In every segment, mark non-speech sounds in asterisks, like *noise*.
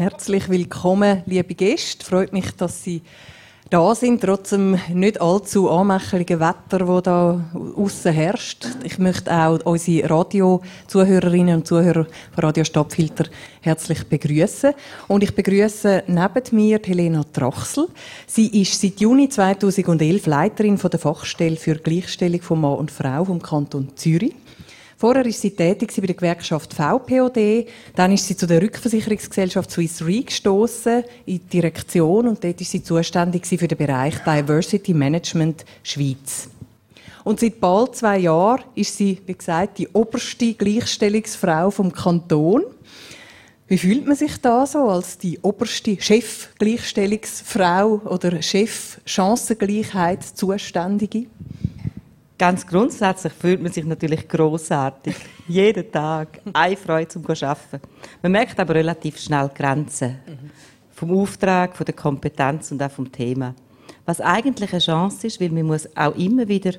Herzlich willkommen, liebe Gäste. Freut mich, dass Sie da sind, trotz dem nicht allzu anmächeligen Wetter, das da außen herrscht. Ich möchte auch unsere Radio-Zuhörerinnen und Zuhörer von Radio Stadtfilter herzlich begrüßen. Und ich begrüße neben mir Helena Trachsel. Sie ist seit Juni 2011 Leiterin der Fachstelle für Gleichstellung von Mann und Frau vom Kanton Zürich. Vorher war sie tätig bei der Gewerkschaft VPOD. Dann ist sie zu der Rückversicherungsgesellschaft Swiss Re gestoßen in die Direktion und dort ist sie zuständig für den Bereich Diversity Management Schweiz. Und seit bald zwei Jahren ist sie, wie gesagt, die oberste Gleichstellungsfrau vom Kanton. Wie fühlt man sich da so als die oberste Chef-Gleichstellungsfrau oder Chef-Chancengleichheit Zuständige? Ganz grundsätzlich fühlt man sich natürlich großartig. *laughs* Jeden Tag. Eine Freude zum Arbeiten. Man merkt aber relativ schnell Grenzen. Vom Auftrag, von der Kompetenz und auch vom Thema. Was eigentlich eine Chance ist, weil man muss auch immer wieder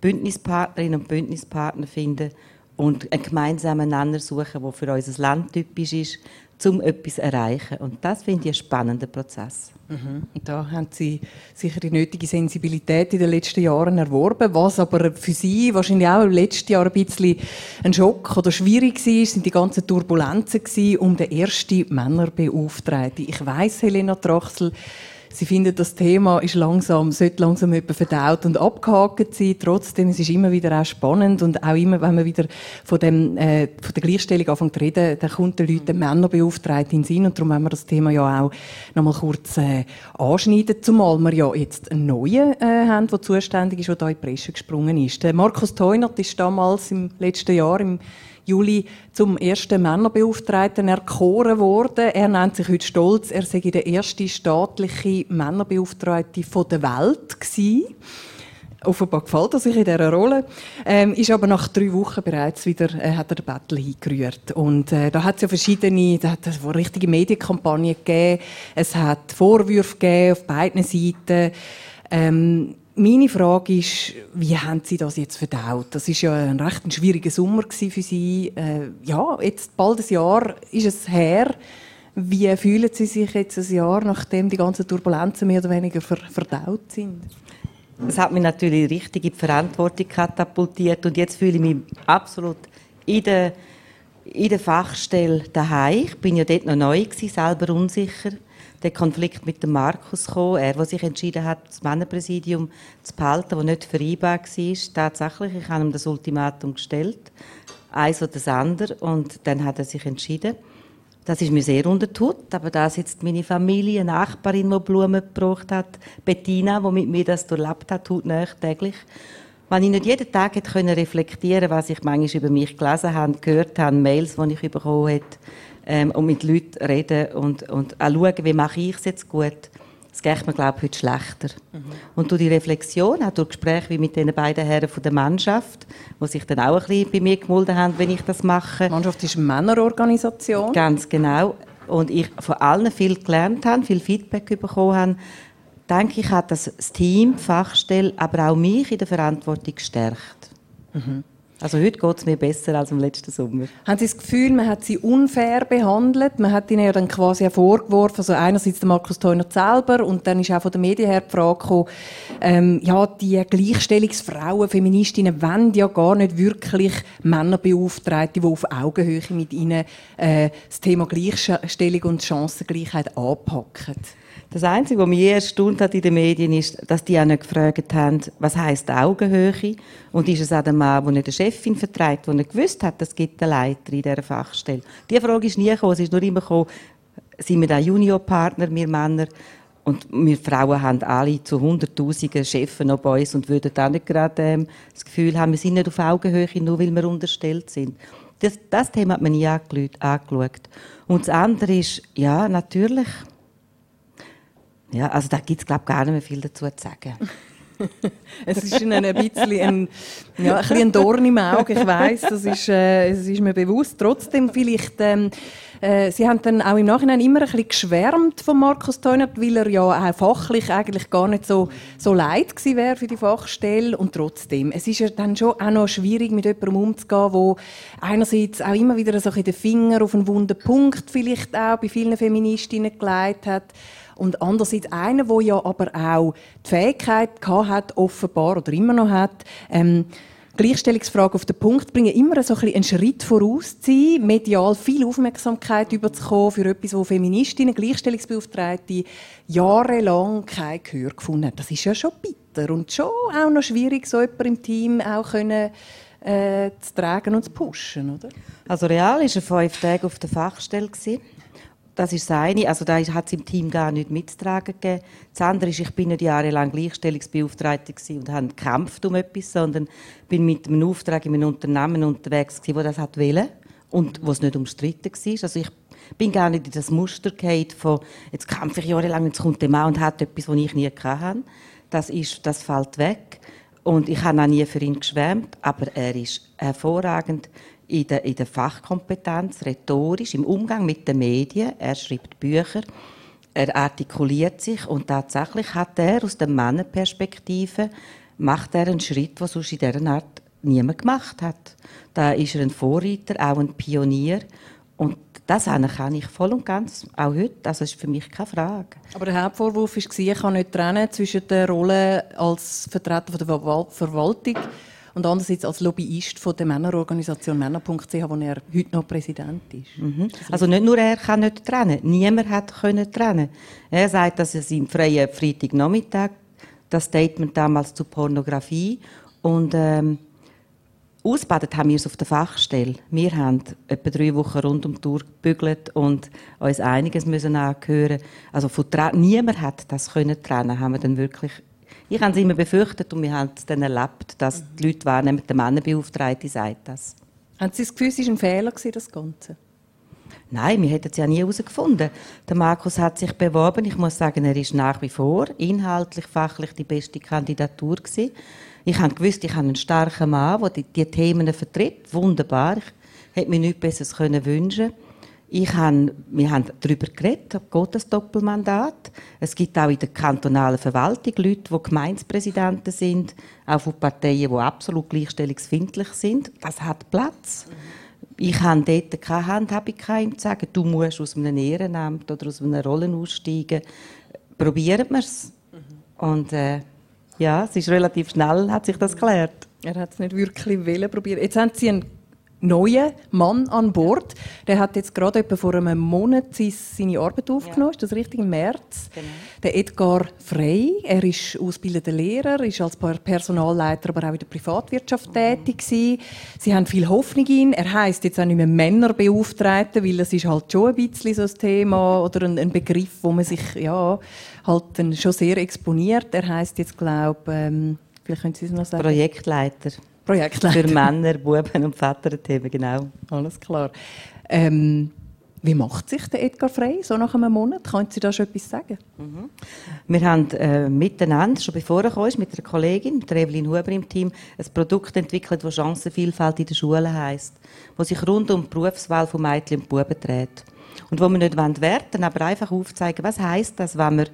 Bündnispartnerinnen und Bündnispartner finden und einen gemeinsamen Nenner suchen, der für unser Land typisch ist, um etwas zu erreichen. Und das finde ich einen spannenden Prozess. Mhm. Da haben Sie sicher die nötige Sensibilität in den letzten Jahren erworben. Was aber für Sie wahrscheinlich auch im letzten Jahr ein bisschen ein Schock oder schwierig war, sind die ganzen Turbulenzen um den ersten Männerbeauftragten. Ich weiß, Helena Trachsel, Sie finden, das Thema ist langsam, sollte langsam verdaut und abgehakt sein. Trotzdem, es ist immer wieder auch spannend und auch immer, wenn man wieder von, dem, äh, von der Gleichstellung anfängt zu reden, dann kommt den Leuten Männer beauftragt in den Sinn und darum wollen wir das Thema ja auch noch mal kurz äh, anschneiden, zumal wir ja jetzt einen neuen äh, haben, der zuständig ist, der da in die Presse gesprungen ist. Der Markus Teunert ist damals im letzten Jahr im Juli zum ersten Männerbeauftragten erkoren worden. Er nennt sich heute stolz, er sei der erste staatliche Männerbeauftragte der Welt gewesen. Offenbar gefällt er sich in dieser Rolle. Ähm, ist aber nach drei Wochen bereits wieder, äh, hat er den Battle eingerührt. Und äh, da hat es ja verschiedene, da hat es richtige Medienkampagnen gegeben. Es hat Vorwürfe gegeben auf beiden Seiten. Ähm, meine Frage ist, wie haben Sie das jetzt verdaut? Das ist ja ein recht schwieriger Sommer für Sie. Äh, ja, jetzt bald ein Jahr ist es her. Wie fühlen Sie sich jetzt ein Jahr, nachdem die ganzen Turbulenzen mehr oder weniger verdaut sind? Es hat mich natürlich richtig in die Verantwortung katapultiert und jetzt fühle ich mich absolut in der, in der Fachstelle daheim. Ich bin ja dort noch neu gewesen, selber unsicher der Konflikt mit dem Markus gekommen. Er, der sich entschieden hat, das Männerpräsidium zu behalten, das nicht vereinbar war. Tatsächlich, ich habe ihm das Ultimatum gestellt. Eins oder das andere. Und dann hat er sich entschieden. Das ist mir sehr untertut, aber da sitzt meine Familie, eine Nachbarin, die Blumen gebraucht hat, Bettina, die mit mir das durchlebt hat, hautnah täglich. Wenn ich nicht jeden Tag hätte reflektieren was ich manchmal über mich gelesen habe, gehört habe, Mails, die ich bekommen habe, ähm, und mit Leuten reden und, und auch schauen, wie mache ich es jetzt gut. Das geht mir, glaube ich, heute schlechter. Mhm. Und durch die Reflexion, auch durch Gespräche wie mit den beiden Herren von der Mannschaft, die sich dann auch ein bisschen bei mir gemulden haben, wenn ich das mache. Die Mannschaft ist eine Männerorganisation. Ganz genau. Und ich von allen viel gelernt habe, viel Feedback bekommen habe, denke ich, hat das Team, die Fachstelle, aber auch mich in der Verantwortung gestärkt. Mhm. Also heute geht es mir besser als im letzten Sommer. Haben Sie das Gefühl, man hat sie unfair behandelt? Man hat ihnen ja dann quasi vorgeworfen, also einerseits der Markus Theuner selber und dann ist auch von den Medien her die Frage gekommen, ähm, ja, die Gleichstellungsfrauen, Feministinnen wollen ja gar nicht wirklich Männerbeauftragte, die auf Augenhöhe mit ihnen äh, das Thema Gleichstellung und Chancengleichheit anpacken. Das Einzige, was mich erstaunt hat in den Medien, ist, dass die auch nicht gefragt haben, was heisst Augenhöhe? Und ist es auch der Mann, der nicht eine Chefin vertreibt, der nicht gewusst hat, es gibt einen Leiter in dieser Fachstelle? Diese Frage ist nie gekommen. Es ist nur immer gekommen, sind wir da Juniorpartner, wir Männer? Und wir Frauen haben alle zu Hunderttausenden Chefs noch bei uns und würden auch nicht gerade ähm, das Gefühl haben, wir sind nicht auf Augenhöhe, nur weil wir unterstellt sind. Das, das Thema hat man nie angeschaut. Und das andere ist, ja, natürlich, ja, also da gibt es, glaube ich, gar nicht mehr viel dazu zu sagen. *laughs* es ist Ihnen ein bisschen ein, ja, ein, bisschen ein Dorn im Auge, ich weiß, das ist, äh, das ist mir bewusst. Trotzdem vielleicht ähm, Äh, Sie haben dann auch im Nachhinein immer ein bisschen geschwärmt von Markus Teunert, weil er ja auch fachlich eigentlich gar nicht so, so leid gewesen wäre für die Fachstelle. Und trotzdem, es ist ja dann schon auch noch schwierig, mit jemandem umzugehen, der einerseits auch immer wieder so ein den Finger auf einen wunden Punkt vielleicht auch bei vielen Feministinnen gelegt hat. Und andererseits einer, der ja aber auch die Fähigkeit gehabt hat, offenbar, oder immer noch hat, ähm, Gleichstellungsfrage auf den Punkt bringen, immer so ein einen Schritt voraus zu sein, medial viel Aufmerksamkeit überzukommen für etwas, wo Feministinnen, Gleichstellungsbeauftragte jahrelang kein Gehör gefunden haben. Das ist ja schon bitter und schon auch noch schwierig, so jemanden im Team auch können, äh, zu tragen und zu pushen, oder? Also real war er fünf Tage auf der Fachstelle. Gewesen. Das ist das eine. Also da hat es im Team gar nicht mitzutragen gegeben. Das andere ist, ich bin nicht jahrelang Gleichstellungsbeauftragte und habe gekämpft um etwas, sondern bin mit einem Auftrag in einem Unternehmen unterwegs gewesen, wo das hat wollen und wo es nicht umstritten war. Also ich bin gar nicht in das Muster von, jetzt kämpfe ich jahrelang, jetzt kommt der Mann und hat etwas, was ich nie hatte. Das, ist, das fällt weg. Und ich habe auch nie für ihn geschwärmt, aber er ist hervorragend in der, in der Fachkompetenz, rhetorisch, im Umgang mit den Medien. Er schreibt Bücher, er artikuliert sich und tatsächlich hat er aus der Männerperspektive macht er einen Schritt, den sonst in dieser Art niemand gemacht hat. Da ist er ein Vorreiter, auch ein Pionier und das kann ich voll und ganz, auch heute. Also das ist für mich keine Frage. Aber der Hauptvorwurf war, ich kann nicht trennen zwischen der Rolle als Vertreter der Verwaltung und andererseits als Lobbyist von der Männerorganisation Männer.ch, wo er heute noch Präsident ist. Mhm. Also nicht nur er kann nicht trennen, niemand hat können trennen. Er sagt, dass es im freien Freitagnachmittag das Statement damals zu Pornografie und ähm, Ausbadet haben wir es auf der Fachstelle. Wir haben etwa drei Wochen rund um die Tour gebügelt und uns einiges müssen angehören. Also von niemand hat das können trennen, haben wir dann wirklich ich habe es immer befürchtet und wir haben es dann erlebt, dass die Leute wahrnehmen, der Männerbeauftragte sagt das. Haben Sie das Gefühl, es war ein Fehler, das Ganze? Nein, wir hätten es ja nie herausgefunden. Der Markus hat sich beworben. Ich muss sagen, er ist nach wie vor inhaltlich, fachlich die beste Kandidatur gewesen. Ich habe gewusst, ich habe einen starken Mann, der die, die Themen vertritt. Wunderbar. Ich hätte mir nichts Besseres wünschen können. Ich habe, wir haben darüber geredet, geht das Doppelmandat. Es gibt auch in der kantonalen Verwaltung Leute, die Gemeindepräsidenten sind, auch von Parteien, die absolut gleichstellungsfindlich sind. Das hat Platz. Ich habe dort keine Handhabigkeit, ihm zu sagen, du musst aus einem Ehrenamt oder aus einer Rolle aussteigen. Probieren wir es. Und äh, ja, es ist relativ schnell, hat sich das geklärt. Er hat es nicht wirklich probieren. Jetzt haben Sie einen neuen Mann an Bord. Der hat jetzt gerade etwa vor einem Monat seine Arbeit aufgenommen. Ja. Ist das richtig? Im März. Genau. Der Edgar Frey. Er ist ausgebildender Lehrer, ist als Personalleiter aber auch in der Privatwirtschaft mhm. tätig gewesen. Sie haben viel Hoffnung in ihn. Er heißt jetzt auch nicht mehr Männerbeauftragter, weil das ist halt schon ein bisschen so ein Thema oder ein, ein Begriff, wo man sich ja halt dann schon sehr exponiert. Er heißt jetzt glaube ähm, vielleicht können Sie es noch sagen. Projektleiter. Projektleiter. Für Männer, Buben und Väter-Themen, genau. Alles klar. Ähm, wie macht sich der Edgar frei, so nach einem Monat? Können Sie da schon etwas sagen? Mhm. Wir haben äh, miteinander, schon bevor er kam, mit einer Kollegin, mit Evelyn Huber im Team, ein Produkt entwickelt, das Chancenvielfalt in der Schule heisst, wo sich rund um die Berufswahl von Mädchen und Buben dreht. Und wo wir nicht werten aber einfach aufzeigen, was heisst das, wenn man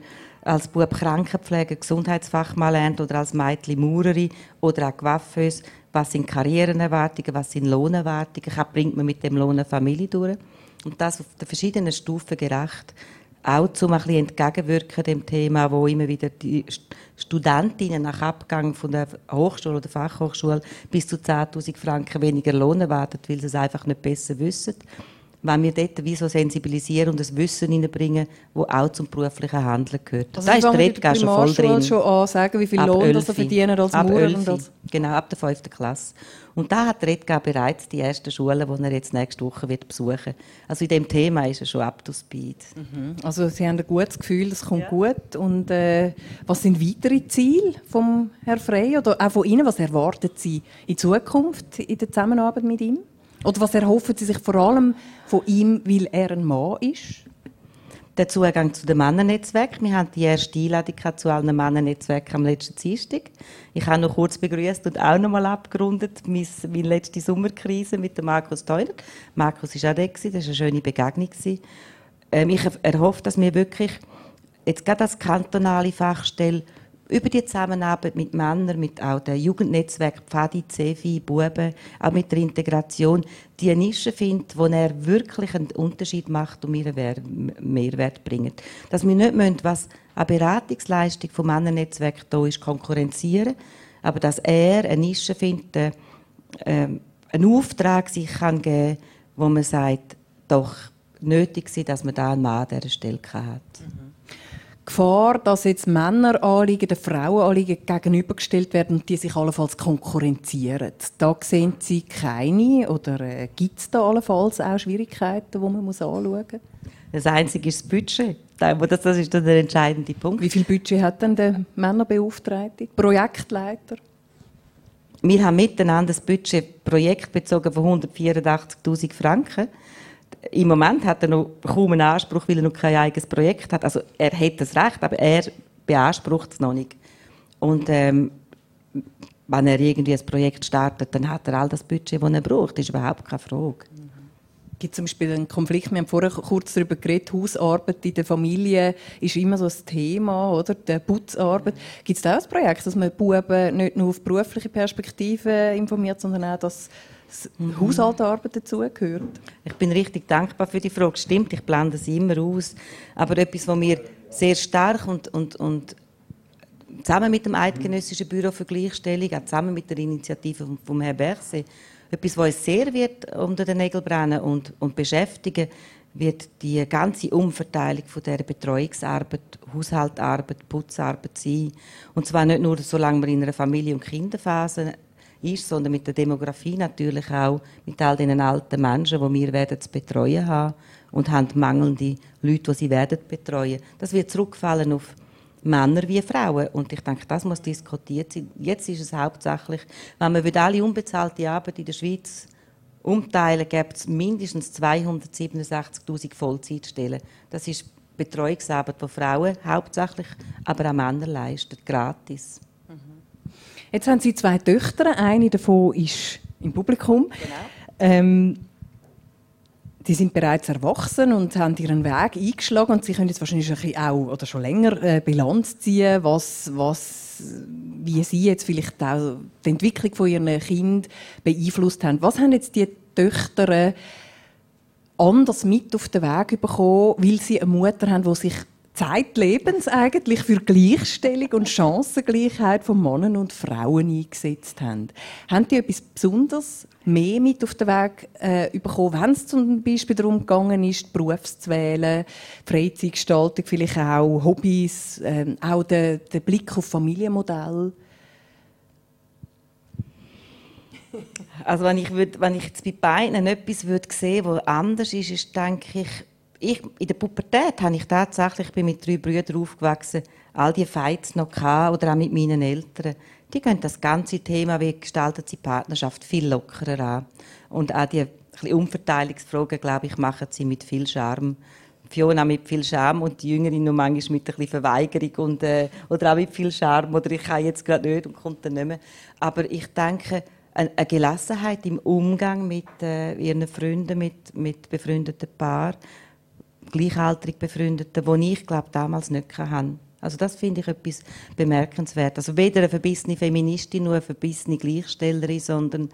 als Bub Krankenpfleger, Gesundheitsfachmann lernt oder als Mädchen Maurerin oder auch Coiffeuse, was sind Karrierenerwartungen, was sind Lohnerwartungen, was bringt man mit dem Lohn eine Familie durch. Und das auf den verschiedenen Stufen gerecht. Auch zum ein bisschen entgegenwirken dem Thema, wo immer wieder die Studentinnen nach Abgang von der Hochschule oder Fachhochschule bis zu 10.000 Franken weniger Lohn erwarten, weil sie es einfach nicht besser wissen wenn wir dort wie so sensibilisieren und das Wissen hineinbringen, das auch zum beruflichen Handeln gehört. Also da ist die Redgar schon voll drin. schon an, sagen, wie viel ab Lohn das verdienen als ab Maurer und als... Genau, ab der fünften Klasse. Und da hat Redgar bereits die ersten Schulen, die er jetzt nächste Woche wird besuchen wird. Also in dem Thema ist er schon up to speed. Mhm. Also Sie haben ein gutes Gefühl, es kommt ja. gut. Und äh, was sind weitere Ziele vom Herrn Frey oder auch von Ihnen? Was erwarten Sie in Zukunft in der Zusammenarbeit mit ihm? Oder was erhoffen Sie sich vor allem von ihm, weil er ein Mann ist? der Zugang zu dem Männernetzwerk. Wir haben die erste Einladung zu allen Männernetzwerken am letzten Dienstag. Ich habe noch kurz begrüßt und auch noch mal abgerundet meine, meine letzte Sommerkrise mit dem Markus Teuner. Markus war auch da, das war eine schöne Begegnung. Ähm, ich erhoffe, dass wir wirklich jetzt gerade als kantonale Fachstelle über die Zusammenarbeit mit Männern, mit auch dem Jugendnetzwerk Pfadi, Cefi, Buben, auch mit der Integration, die Nische findet, wo er wirklich einen Unterschied macht und mir einen Mehrwert bringt. Dass wir nicht müssen, was eine Beratungsleistung vom Männernetzwerk da ist, konkurrenzieren, aber dass er eine Nische findet, äh, einen Auftrag sich kann geben, wo man sagt, doch nötig ist, dass man da einen Mann an dieser Stelle hat. Mhm. Gefahr, dass jetzt Männeranliegen den Frauenanliegen gegenübergestellt werden und die sich allenfalls konkurrenzieren. Da sehen Sie keine oder äh, gibt es da allenfalls auch Schwierigkeiten, die man muss anschauen muss? Das Einzige ist das Budget. Das ist der entscheidende Punkt. Wie viel Budget hat denn der Männerbeauftragte, Projektleiter? Wir haben miteinander das Budget projektbezogen von 184'000 Franken im Moment hat er noch kaum einen Anspruch, weil er noch kein eigenes Projekt hat. Also er hat das Recht, aber er beansprucht es noch nicht. Und ähm, wenn er irgendwie ein Projekt startet, dann hat er all das Budget, das er braucht. Das ist überhaupt keine Frage. Mhm. Gibt zum Beispiel einen Konflikt? Wir haben vorher kurz darüber geredet. Hausarbeit in der Familie ist immer so ein Thema, oder? Die Putzarbeit. Gibt es da auch ein Projekt, dass man Buben nicht nur auf berufliche Perspektive informiert, sondern auch, dass mhm. Haushaltsarbeit dazugehört? Ich bin richtig dankbar für die Frage. Stimmt, ich blende sie immer aus. Aber etwas, was mir sehr stark und, und, und zusammen mit dem Eidgenössischen Büro für Gleichstellung, auch zusammen mit der Initiative vom, vom Herrn Berse, etwas, was uns sehr wird unter den Nägeln brennen und, und beschäftigen, wird die ganze Umverteilung von der Betreuungsarbeit, Haushaltarbeit, Putzarbeit sein. Und zwar nicht nur, solange man in einer Familie- und Kinderphase ist, sondern mit der Demografie natürlich auch, mit all den alten Menschen, die wir werden zu betreuen haben und haben mangelnde Leute, die sie werden betreuen. Das wird zurückfallen auf Männer wie Frauen. Und ich denke, das muss diskutiert sein. Jetzt ist es hauptsächlich, wenn man alle unbezahlte Arbeit in der Schweiz umteilen, gibt es mindestens 267.000 Vollzeitstellen. Das ist Betreuungsarbeit, die Frauen hauptsächlich, aber auch Männer leisten, gratis. Jetzt haben Sie zwei Töchter. Eine davon ist im Publikum. Genau. Ähm, die sind bereits erwachsen und haben ihren Weg eingeschlagen und sie können jetzt wahrscheinlich auch oder schon länger äh, Bilanz ziehen, was, was, wie sie jetzt vielleicht auch die Entwicklung von ihren Kind beeinflusst haben. Was haben jetzt die Töchter äh, anders mit auf den Weg bekommen, weil sie eine Mutter haben, die sich zeitlebens eigentlich für Gleichstellung und Chancengleichheit von Männern und Frauen eingesetzt haben. Haben die etwas besonders mehr mit auf den Weg äh, bekommen, wenn es zum Beispiel darum gegangen ist, Berufs zu wählen, Freizeitgestaltung, vielleicht auch Hobbys, äh, auch der, der Blick auf Familienmodell? Also wenn ich, würd, wenn ich jetzt bei beiden etwas würde sehen würde, was anders ist, ist, denke ich, ich, in der Pubertät habe ich tatsächlich, ich bin mit drei Brüdern aufgewachsen, all die Fights noch gehabt, oder auch mit meinen Eltern. Die gehen das ganze Thema, wie gestaltet sie Partnerschaft, viel lockerer an. Und auch die Umverteilungsfragen, glaube ich, machen sie mit viel Charme. Fiona mit viel Charme und die Jüngerin noch manchmal mit ein bisschen Verweigerung und, äh, oder auch mit viel Charme oder ich kann jetzt gerade nicht und kommt dann nicht mehr. Aber ich denke, eine Gelassenheit im Umgang mit äh, ihren Freunden, mit, mit befreundeten Paaren, gleichaltrig Befreundeten, die ich glaube damals nicht hatte. Also das finde ich etwas bemerkenswert. Also weder eine verbissene Feministin noch eine verbissene Gleichstellerin, sondern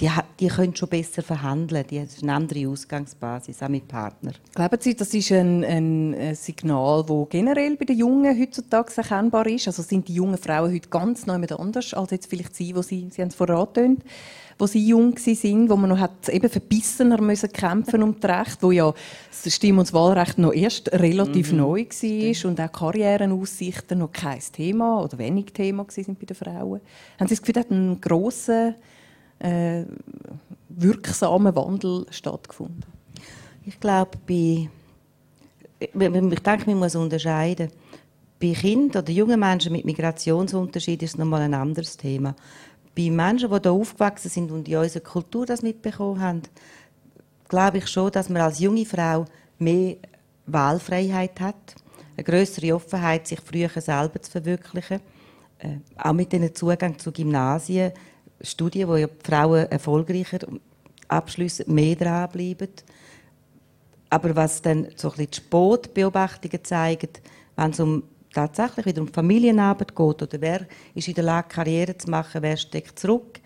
die, die können schon besser verhandeln. Die haben eine andere Ausgangsbasis, auch mit Partnern. Glauben Sie, das ist ein, ein Signal, das generell bei den Jungen heutzutage erkennbar ist? Also sind die jungen Frauen heute ganz neu anders als jetzt vielleicht Sie, wo Sie, Sie haben es vorher angetönt, wo sie jung sind, wo man noch hat eben verbissener müssen kämpfen um das Recht, wo ja das Stimm- und das Wahlrecht noch erst relativ mhm. neu war und auch Karrierenaussichten noch kein Thema oder wenig Thema sind bei den Frauen. Haben Sie das Gefühl, da hat einen grossen, äh, wirksamen Wandel stattgefunden? Ich glaube, bei ich denke, man muss unterscheiden. Bei Kindern oder jungen Menschen mit Migrationsunterschied ist es nochmal ein anderes Thema bei Menschen, die hier aufgewachsen sind und in unserer Kultur das mitbekommen haben, glaube ich schon, dass man als junge Frau mehr Wahlfreiheit hat, eine größere Offenheit, sich früher selber zu verwirklichen, äh, auch mit dem Zugang zu Gymnasien, Studien, wo ja die Frauen erfolgreicher abschließen, mehr dranbleiben. Aber was dann so ein bisschen die Sportbeobachtungen zeigen, wenn es um tatsächlich wieder um Familienarbeit geht oder wer ist in der Lage, Karriere zu machen, wer steckt zurück,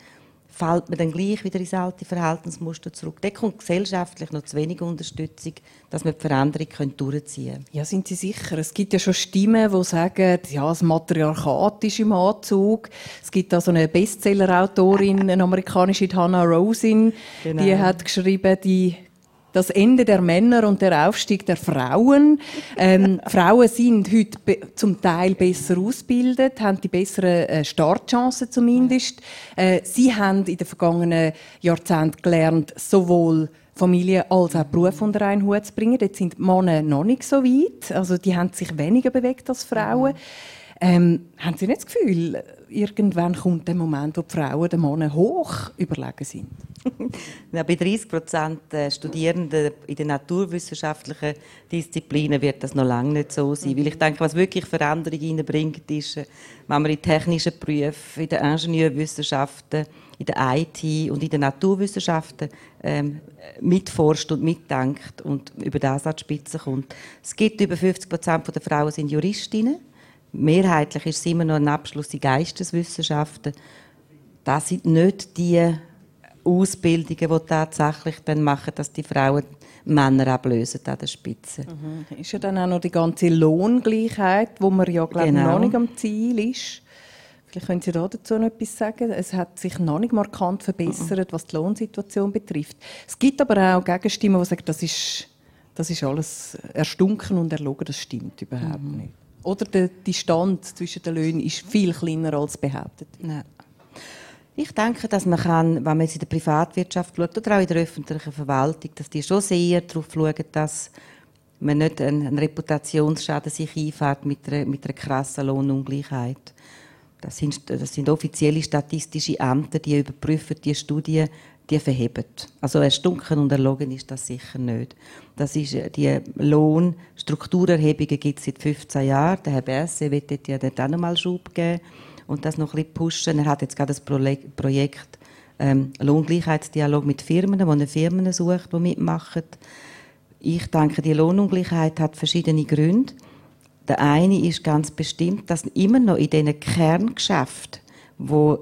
fällt man dann gleich wieder ins alte Verhaltensmuster zurück. Da kommt gesellschaftlich noch zu wenig Unterstützung, dass wir die Veränderung durchziehen können. Ja, sind Sie sicher? Es gibt ja schon Stimmen, die sagen, ja, das Matriarchat ist im Anzug. Es gibt da so eine Bestseller-Autorin, *laughs* eine amerikanische Hannah Rosin, genau. die hat geschrieben, die das Ende der Männer und der Aufstieg der Frauen. Ähm, *laughs* Frauen sind heute zum Teil besser ausgebildet, haben die besseren äh, Startchancen zumindest. Äh, sie haben in den vergangenen Jahrzehnten gelernt, sowohl Familie als auch Beruf unter einen Hut zu bringen. Dort sind Männer noch nicht so weit. Also die haben sich weniger bewegt als Frauen. Ähm, haben Sie nicht das Gefühl, irgendwann kommt der Moment, wo die Frauen den Männern hoch überlegen sind? *laughs* ja, bei 30 Prozent der Studierenden in den naturwissenschaftlichen Disziplinen wird das noch lange nicht so sein. Mhm. Weil ich denke, was wirklich Veränderung hineinbringt, ist, äh, wenn man in technischen Berufen, in den Ingenieurwissenschaften, in der IT und in den Naturwissenschaften ähm, mitforscht und mitdenkt und über das an die Spitze kommt. Es gibt über 50 Prozent der Frauen sind Juristinnen mehrheitlich ist es immer noch ein Abschluss in Geisteswissenschaften. Das sind nicht die Ausbildungen, die tatsächlich dann machen, dass die Frauen Männer ablösen an der Spitze. Mhm. Ist ja dann auch noch die ganze Lohngleichheit, wo man ja glaube genau. noch nicht am Ziel ist. Vielleicht können Sie dazu noch etwas sagen. Es hat sich noch nicht markant verbessert, was die Lohnsituation betrifft. Es gibt aber auch Gegenstimmen, die sagen, das ist, das ist alles erstunken und erlogen. Das stimmt überhaupt mhm. nicht. Oder der Distanz zwischen den Löhnen ist viel kleiner als behauptet. Nein. Ich denke, dass man kann, wenn man jetzt in der Privatwirtschaft schaut oder auch in der öffentlichen Verwaltung, dass die schon sehr darauf schauen, dass man nicht einen Reputationsschaden sich einfährt mit einer, mit einer krassen Lohnungleichheit. Das sind, das sind offizielle statistische Ämter, die überprüfen die Studien, die verheben. Also erstunken und erlogen ist das sicher nicht. Das ist, äh, die Lohnstrukturerhebungen gibt es seit 15 Jahren. Der Herr Berse wird dort ja dort auch noch mal Schub geben und das noch ein pushen. Er hat jetzt gerade das Projekt ähm, Lohngleichheitsdialog mit Firmen, wo eine Firmen sucht, die mitmachen. Ich denke, die Lohnungleichheit hat verschiedene Gründe. Der eine ist ganz bestimmt, dass immer noch in diesen Kerngeschäften, wo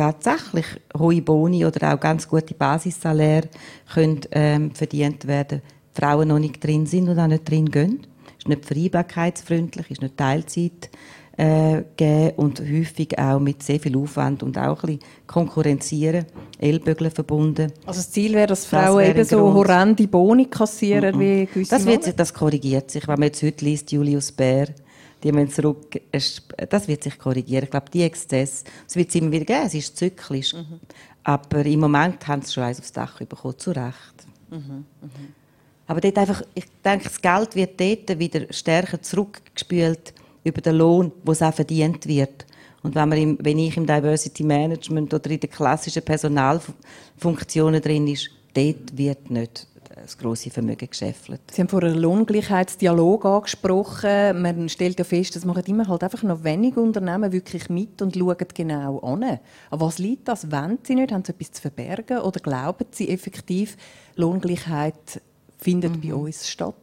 tatsächlich hohe Boni oder auch ganz gute Basissaläre können, ähm, verdient werden, Frauen noch nicht drin sind und auch nicht drin gehen. Ist nicht vereinbarkeitsfreundlich, ist nicht Teilzeit äh, geben und häufig auch mit sehr viel Aufwand und auch ein bisschen konkurrenzieren, Ellbögeln verbunden. Also das Ziel wäre, dass Frauen eben so horrende Boni kassieren mm -mm. wie gewisse das, wird, das korrigiert sich, wenn man jetzt heute liest, Julius Bär, die müssen zurück, das wird sich korrigieren. Ich glaube, die Exzess, es wird es immer wieder geben, es ist zyklisch. Mhm. Aber im Moment haben sie schon eins aufs Dach bekommen, zu Recht. Mhm. Mhm. Aber dort einfach, ich denke, das Geld wird dort wieder stärker zurückgespült über den Lohn, wo es auch verdient wird. Und wenn, man im, wenn ich im Diversity Management oder in den klassischen Personalfunktionen drin ist, dort wird nicht das grosse Vermögen gescheffelt. Sie haben vorher einen Lohngleichheitsdialog angesprochen. Man stellt ja fest, dass machen immer halt einfach noch wenige Unternehmen wirklich mit und schauen genau an. An was liegt das? Wollen sie nicht? Haben sie etwas zu verbergen? Oder glauben sie effektiv, Lohngleichheit findet mhm. bei uns statt?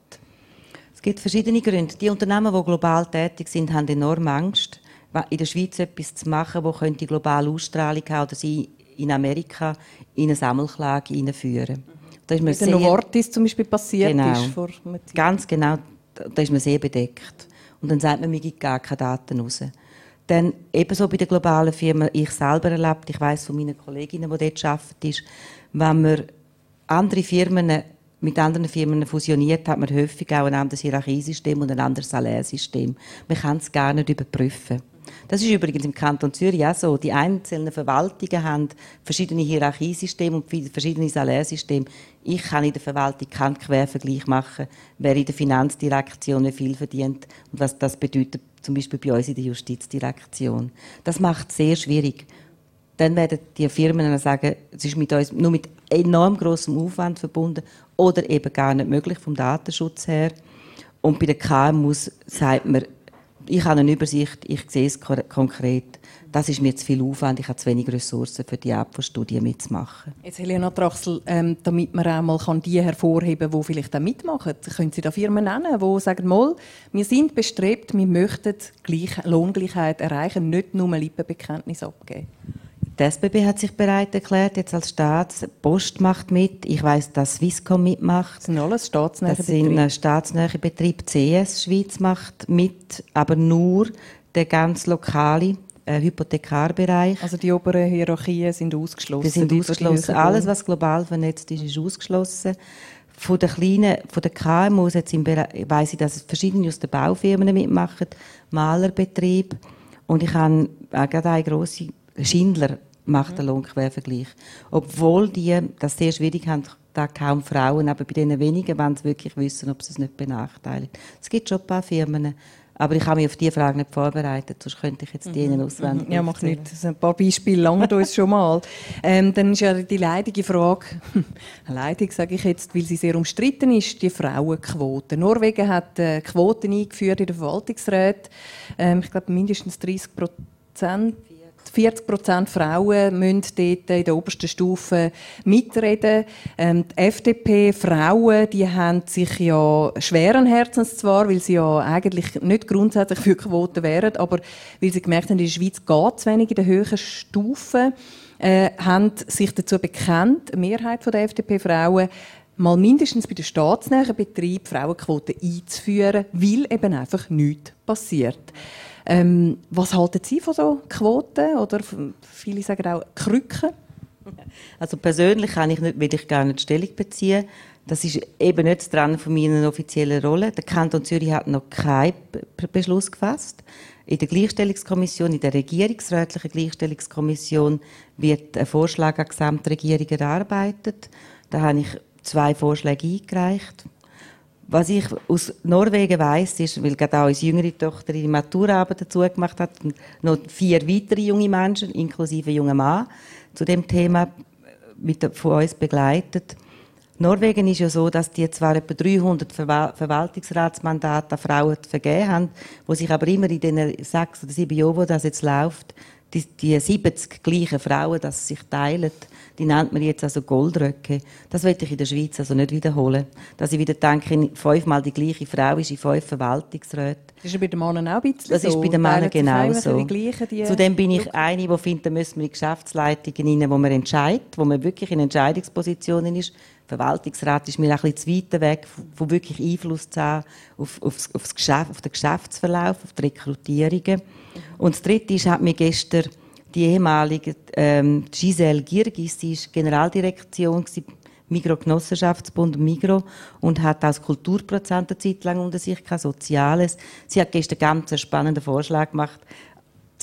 Es gibt verschiedene Gründe. Die Unternehmen, die global tätig sind, haben enorm Angst, in der Schweiz etwas zu machen, das könnte global Ausstrahlung haben oder sie in Amerika in eine Sammelklage einführen. Da ist man Mit sehr, Novartis zum Beispiel passiert genau, ist vor Ganz genau, da ist man sehr bedeckt. Und dann sagt man, mir gibt gar keine Daten raus. Dann ebenso bei den globalen Firmen, ich selber erlebt, ich weiß von meinen Kolleginnen, die dort arbeiten, ist, wenn man andere Firmen mit anderen Firmen fusioniert, hat man häufig auch ein anderes Hierarchiesystem und ein anderes Salärsystem. Man kann es gar nicht überprüfen. Das ist übrigens im Kanton Zürich auch so. Die einzelnen Verwaltungen haben verschiedene Hierarchiesysteme und verschiedene Salärsysteme. Ich kann in der Verwaltung keinen Quervergleich machen, wer in der Finanzdirektion wie viel verdient und was das bedeutet, zum Beispiel bei uns in der Justizdirektion. Das macht es sehr schwierig. Dann werden die Firmen sagen, es ist mit uns nur mit enorm großem Aufwand verbunden oder eben gar nicht möglich vom Datenschutz her. Und bei den KMUs sagt man, ich habe eine Übersicht, ich sehe es konkret. Das ist mir zu viel Aufwand, ich habe zu wenig Ressourcen für die Art von Studien mitzumachen. Jetzt Helena Trachsel, ähm, damit man auch mal die hervorheben kann, die vielleicht auch mitmachen. Können Sie da Firmen nennen, die sagen, mal, wir sind bestrebt, wir möchten Lohngleichheit erreichen, nicht nur Lippenbekenntnis abgeben? Die SBB hat sich bereit erklärt, jetzt als Staat. Die Post macht mit. Ich weiß, dass Swisscom mitmacht. Das sind alles staatsnähe. Das sind staatsnähe Betriebe. CS Schweiz macht mit, aber nur der ganz lokale äh, Hypothekarbereich. Also die oberen Hierarchien sind ausgeschlossen? Die sind ausgeschlossen. Alles, was global vernetzt ist, ist ausgeschlossen. Von den kleinen, von den KMUs, jetzt im weiss ich, dass verschiedene aus den Baufirmen mitmachen, Malerbetrieb. Und ich habe auch gerade eine grosse Schindler macht einen Lohnquervergleich. Obwohl die das sehr schwierig haben, da kaum Frauen, aber bei denen wenigen wollen sie wirklich wissen, ob sie es nicht benachteiligt. Es gibt schon ein paar Firmen, aber ich habe mich auf diese Frage nicht vorbereitet, sonst könnte ich jetzt die mhm. auswendig Ja, mach nicht. Ein paar Beispiele langen uns schon mal. Ähm, dann ist ja die leidige Frage, *laughs* leidig sage ich jetzt, weil sie sehr umstritten ist, die Frauenquote. Norwegen hat äh, Quoten eingeführt in den Verwaltungsräten. Ähm, ich glaube mindestens 30 Prozent 40 Prozent Frauen müssen dort in der obersten Stufe mitreden. Ähm, die FDP-Frauen, die haben sich ja schweren Herzens zwar, weil sie ja eigentlich nicht grundsätzlich für Quoten wären, aber weil sie gemerkt haben, in der Schweiz geht es wenig in den höheren Stufen, äh, haben sich dazu bekannt, eine Mehrheit der FDP-Frauen, mal mindestens bei den staatsnähen Betrieben Frauenquoten einzuführen, weil eben einfach nichts passiert. Ähm, was halten Sie von so Quoten oder viele sagen auch Krücken? Also persönlich kann ich nicht, will ich gar nicht Stellung beziehen. Das ist eben nicht dran von meiner offiziellen Rolle. Der Kanton Zürich hat noch keinen Beschluss gefasst. In der Gleichstellungskommission, in der regierungsrätlichen Gleichstellungskommission wird ein Vorschlag an die Gesamtregierung erarbeitet. Da habe ich zwei Vorschläge eingereicht. Was ich aus Norwegen weiß, ist, weil gerade auch unsere jüngere Tochter ihre Maturaarbeit dazu gemacht hat noch vier weitere junge Menschen, inklusive junger Mann, zu dem Thema mit, von uns begleitet. Norwegen ist ja so, dass die zwar etwa 300 Verwal Verwaltungsratsmandate an Frauen vergeben haben, wo sich aber immer in den sechs oder sieben Jahren, wo das jetzt läuft, die, die 70 gleichen Frauen, dass sich teilen, die nennt man jetzt also Goldröcke. Das will ich in der Schweiz also nicht wiederholen. Dass ich wieder denke, fünfmal die gleiche Frau ist in fünf Verwaltungsräten. Das ist bei den Männern auch ein bisschen Das so. ist bei den Männern genauso. Zudem bin ich eine, die findet, da müssen wir in Geschäftsleitungen rein, wo man entscheidet, wo man wirklich in Entscheidungspositionen ist. Verwaltungsrat ist mir ein bisschen zu weit weg, von wirklich Einfluss zu haben auf, auf, auf, Geschäft, auf den Geschäftsverlauf, auf die Rekrutierungen. Und das Dritte ist, hat mir gestern die ehemalige ähm, Giselle Girgis, sie ist Generaldirektion Migro Genossenschaftsbund Migro und hat als Kulturprozent eine Zeit lang unter sich kein Soziales. Sie hat gestern ganz einen spannenden Vorschlag gemacht,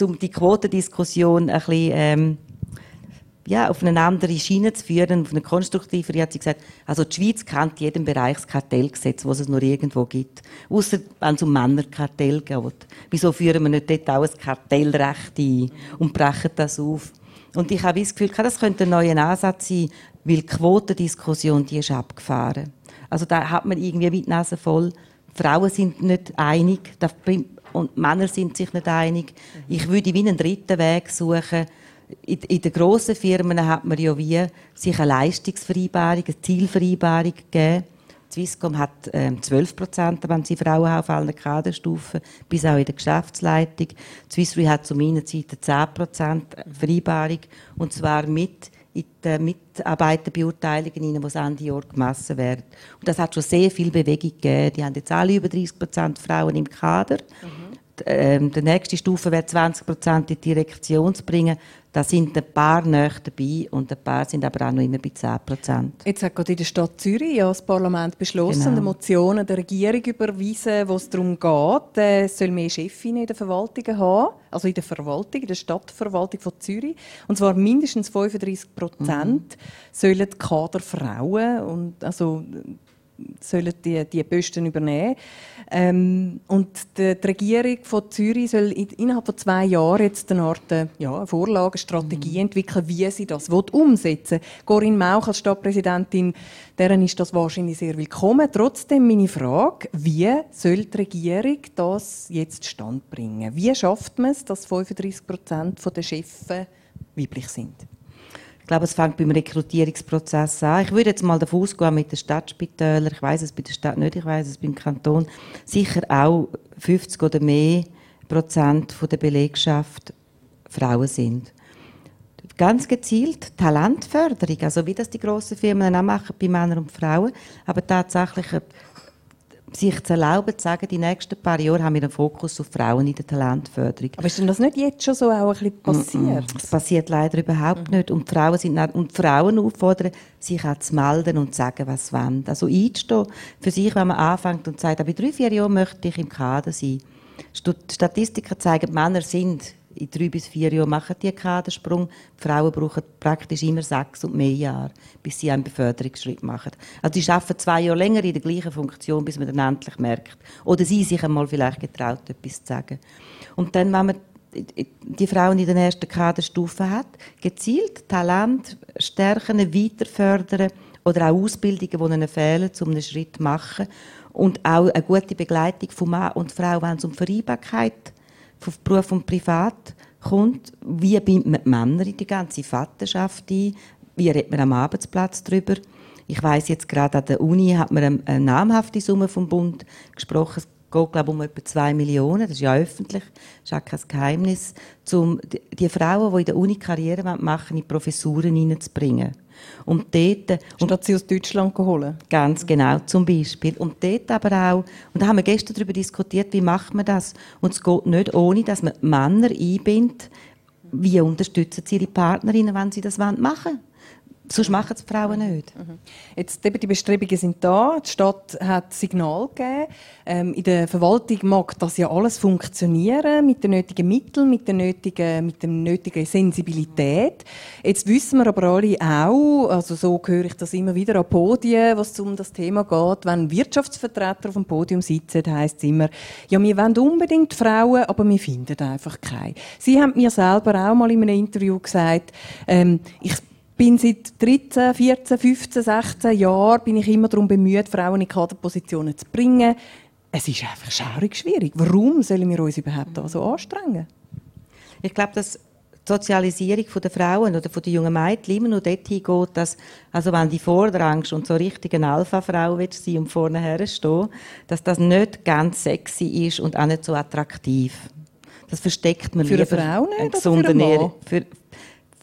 um die Quotendiskussion ein bisschen ähm, ja, auf eine andere Schiene zu führen, auf eine konstruktivere, hat sie gesagt, also die Schweiz kennt jedem Bereich das Kartellgesetz, was es noch irgendwo gibt. Außer wenn es um Männerkartell geht. Wieso führen wir nicht dort auch ein Kartellrecht ein und brechen das auf? Und ich habe das Gefühl, das könnte ein neuer Ansatz sein, weil die Quotendiskussion, die ist abgefahren. Also da hat man irgendwie mit Nase voll. Frauen sind nicht einig und Männer sind sich nicht einig. Ich würde wie einen dritten Weg suchen, in, in den grossen Firmen hat man ja wie sich eine Leistungsvereinbarung, eine Zielvereinbarung gegeben. Swisscom hat ähm, 12 Prozent, wenn sie Frauen auf allen Kaderstufen, bis auch in der Geschäftsleitung. Swiss Re hat zu meiner Zeit eine 10 Prozent Vereinbarung, und zwar mit in den Mitarbeiterbeurteilungen, die Ende Jahr gemessen werden. Und das hat schon sehr viel Bewegung gegeben. Die haben jetzt alle über 30 Prozent Frauen im Kader. Mhm. Ähm, die nächste Stufe wäre 20 Prozent in die Direktion zu bringen. Da sind ein paar näher dabei und ein paar sind aber auch noch immer bei 10 Prozent. Jetzt hat gerade in der Stadt Zürich ja das Parlament beschlossen, genau. eine Motion an der Regierung überweisen, wo es darum geht, äh, es soll mehr Chefinnen in der Verwaltung haben, also in der Verwaltung, in der Stadtverwaltung von Zürich. Und zwar mindestens 35 Prozent mhm. sollen Kader Frauen und also sollen die, die Posten übernehmen. Ähm, und die, die, Regierung von Zürich soll in, innerhalb von zwei Jahren jetzt eine Art äh, ja, eine Vorlage, Strategie mhm. entwickeln, wie sie das umsetzen will. Corinne Mauch als Stadtpräsidentin, deren ist das wahrscheinlich sehr willkommen. Trotzdem meine Frage, wie soll die Regierung das jetzt stand bringen? Wie schafft man es, dass 35 Prozent der Chefs weiblich sind? Ich glaube, es fängt beim Rekrutierungsprozess an. Ich würde jetzt mal davon ausgehen, mit den Stadtspitälern, ich weiß es bei der Stadt nicht, ich weiß es beim Kanton, sicher auch 50 oder mehr Prozent von der Belegschaft Frauen sind. Ganz gezielt Talentförderung, also wie das die grossen Firmen auch machen bei Männern und Frauen, aber tatsächlich sich zu erlauben, zu sagen, die nächsten paar Jahre haben wir einen Fokus auf Frauen in der Talentförderung. Aber ist denn das nicht jetzt schon so auch ein bisschen passiert? Es passiert leider überhaupt mm nicht. Und Frauen, sind und Frauen auffordern, sich auch zu melden und zu sagen, was sie wollen. Also einzustehen für sich, wenn man anfängt und sagt, aber in drei, vier Jahren möchte ich im Kader sein. Statistiken zeigen, Männer sind in drei bis vier Jahren machen die Kadersprung. Die Frauen brauchen praktisch immer sechs und mehr Jahre, bis sie einen Beförderungsschritt machen. Also sie arbeiten zwei Jahre länger in der gleichen Funktion, bis man dann endlich merkt. Oder sie sich einmal vielleicht getraut, etwas zu sagen. Und dann, wenn man die Frauen in der ersten Kaderstufe hat, gezielt Talent, Stärken weiter fördern oder auch Ausbildungen, die ihnen fehlen, um einen Schritt zu machen. Und auch eine gute Begleitung von Mann und Frau, wenn es um Vereinbarkeit von Beruf und Privat kommt. Wie bindet man die Männer in die ganze Vaterschaft ein? Wie redet man am Arbeitsplatz darüber? Ich weiß jetzt gerade an der Uni hat man eine, namhafte Summe vom Bund gesprochen. Es geht, glaube ich, um etwa zwei Millionen. Das ist ja öffentlich. Das ist auch kein Geheimnis. Um die Frauen, die in der Uni Karriere machen, in Professuren hineinzubringen. Und dort, Statt sie aus Deutschland holen. Ganz genau, zum Beispiel. Und dort aber auch, und da haben wir gestern darüber diskutiert, wie macht man das? Und es geht nicht ohne, dass man Männer einbindet. Wie unterstützen sie ihre Partnerinnen, wenn sie das machen wollen? Sonst machen es die Frauen nicht. Mhm. Jetzt, eben die Bestrebungen sind da. Die Stadt hat Signal gegeben. Ähm, in der Verwaltung mag das ja alles funktionieren mit den nötigen Mitteln, mit der nötigen, mit der nötigen Sensibilität. Jetzt wissen wir aber alle auch, also so höre ich das immer wieder an Podien, was um das Thema geht. Wenn Wirtschaftsvertreter auf dem Podium sitzen, heisst es immer, ja, wir wollen unbedingt Frauen, aber wir finden einfach keine. Sie haben mir selber auch mal in einem Interview gesagt, ähm, ich bin seit 13, 14, 15, 16 Jahren bin ich immer darum bemüht, Frauen in Kaderpositionen zu bringen. Es ist einfach schaurig schwierig. Warum sollen wir uns überhaupt so anstrengen? Ich glaube, dass die Sozialisierung der Frauen oder der jungen Mädchen immer nur dorthin geht, dass, also wenn die vordrangst und so richtig eine Alpha-Frau willst sein und vorne her stehen, dass das nicht ganz sexy ist und auch nicht so attraktiv. Das versteckt man für lieber. Für eine Frau nicht oder für einen Mann? Für,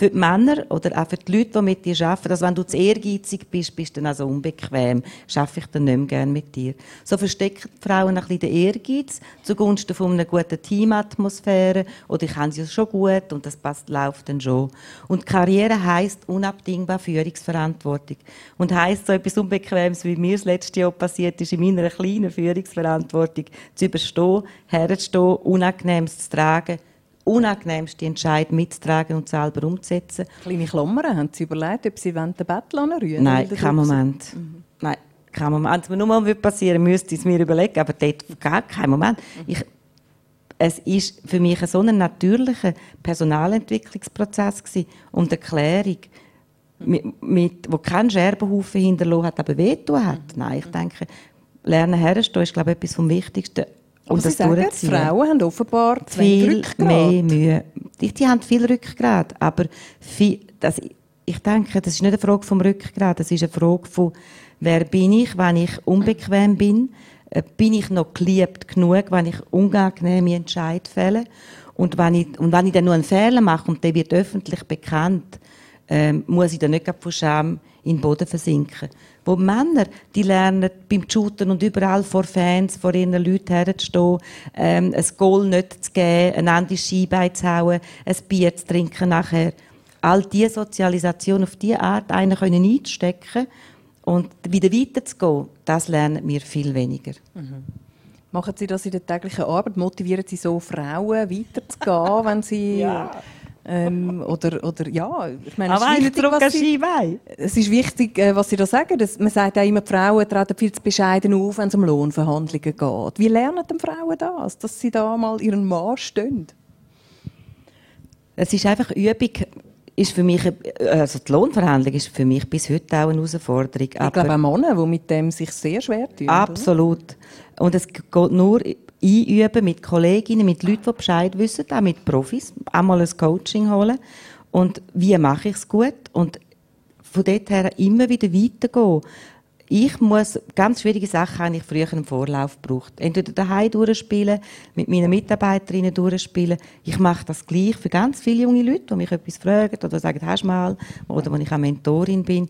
für die Männer oder auch für die Leute, die mit dir arbeiten, dass wenn du zu ehrgeizig bist, bist du dann also unbequem, schaffe ich dann nicht mehr gerne mit dir. So verstecken Frauen ein bisschen den Ehrgeiz zugunsten von einer guten Teamatmosphäre. Oder ich habe sie schon gut und das passt, läuft dann schon. Und Karriere heisst unabdingbar Führungsverantwortung. Und heisst so etwas Unbequemes, wie mir das letzte Jahr passiert ist, in meiner kleinen Führungsverantwortung zu überstehen, herzustehen, Unangenehmes zu tragen, unangenehmste Entscheid mitzutragen und selber umzusetzen. Kleine Klammern, haben Sie überlegt, ob Sie den Bettel anrühren Nein, kein Moment. Mhm. Nein, kein Moment. Wenn es mir nur mal passieren müsste ich es mir überlegen, aber dort gar kein Moment. Ich, es ist für mich so ein natürlicher Personalentwicklungsprozess und Erklärung, mit, mit, wo kein Scherbenhaufen hinterlassen hat, aber wehtun hat. Nein, ich denke, Lernen herstehen ist, glaube ich, etwas vom Wichtigsten. Und das sagen, die Frauen haben offenbar viel mehr Mühe. Die, die haben viel Rückgrat, aber viel, das, ich denke, das ist nicht eine Frage vom Rückgrat, das ist eine Frage von, wer bin ich, wenn ich unbequem bin, äh, bin ich noch geliebt genug, wenn ich unangenehme Entscheid fälle und wenn ich, und wenn ich dann nur einen Fehler mache und der wird öffentlich bekannt, ähm, muss ich dann nicht von Scham in den Boden versinken. Wo Männer, die lernen beim Shooten und überall vor Fans, vor ihren Leuten herzustehen, ähm, ein Goal nicht zu geben, ein Ende Skibein zu hauen, ein Bier zu trinken nachher. All diese Sozialisation auf diese Art einen können einzustecken und wieder weiterzugehen, das lernen wir viel weniger. Mhm. Machen Sie das in der täglichen Arbeit? Motivieren Sie so Frauen weiterzugehen, *laughs* wenn sie... ja Ähm, oder, oder, ja, ich meine, Aber es ist wichtig, was sie, es ist wichtig, was Sie da sagen. Dass, man sagt auch immer, die Frauen treten viel zu bescheiden auf, wenn es um Lohnverhandlungen geht. Wie lernen denn Frauen das, dass sie da mal ihren Mann stehen? Es ist einfach Übung ist für mich, also die Lohnverhandlung ist für mich bis heute auch eine Herausforderung. Ich glaube auch Männer, die mit dem sich sehr schwer tun. Absolut. Oder? Und es geht nur einüben mit Kolleginnen, mit Leuten, die Bescheid wissen, auch mit Profis, einmal ein Coaching holen. Und wie mache ich es gut? Und von dort her immer wieder weitergehen ich muss, ganz schwierige Sachen habe ich früher einen Vorlauf gebraucht. Entweder daheim durchspielen, mit meinen Mitarbeiterinnen durchspielen. Ich mache das gleich für ganz viele junge Leute, die mich etwas fragen oder sagen, hast du mal, oder wenn ich eine Mentorin bin,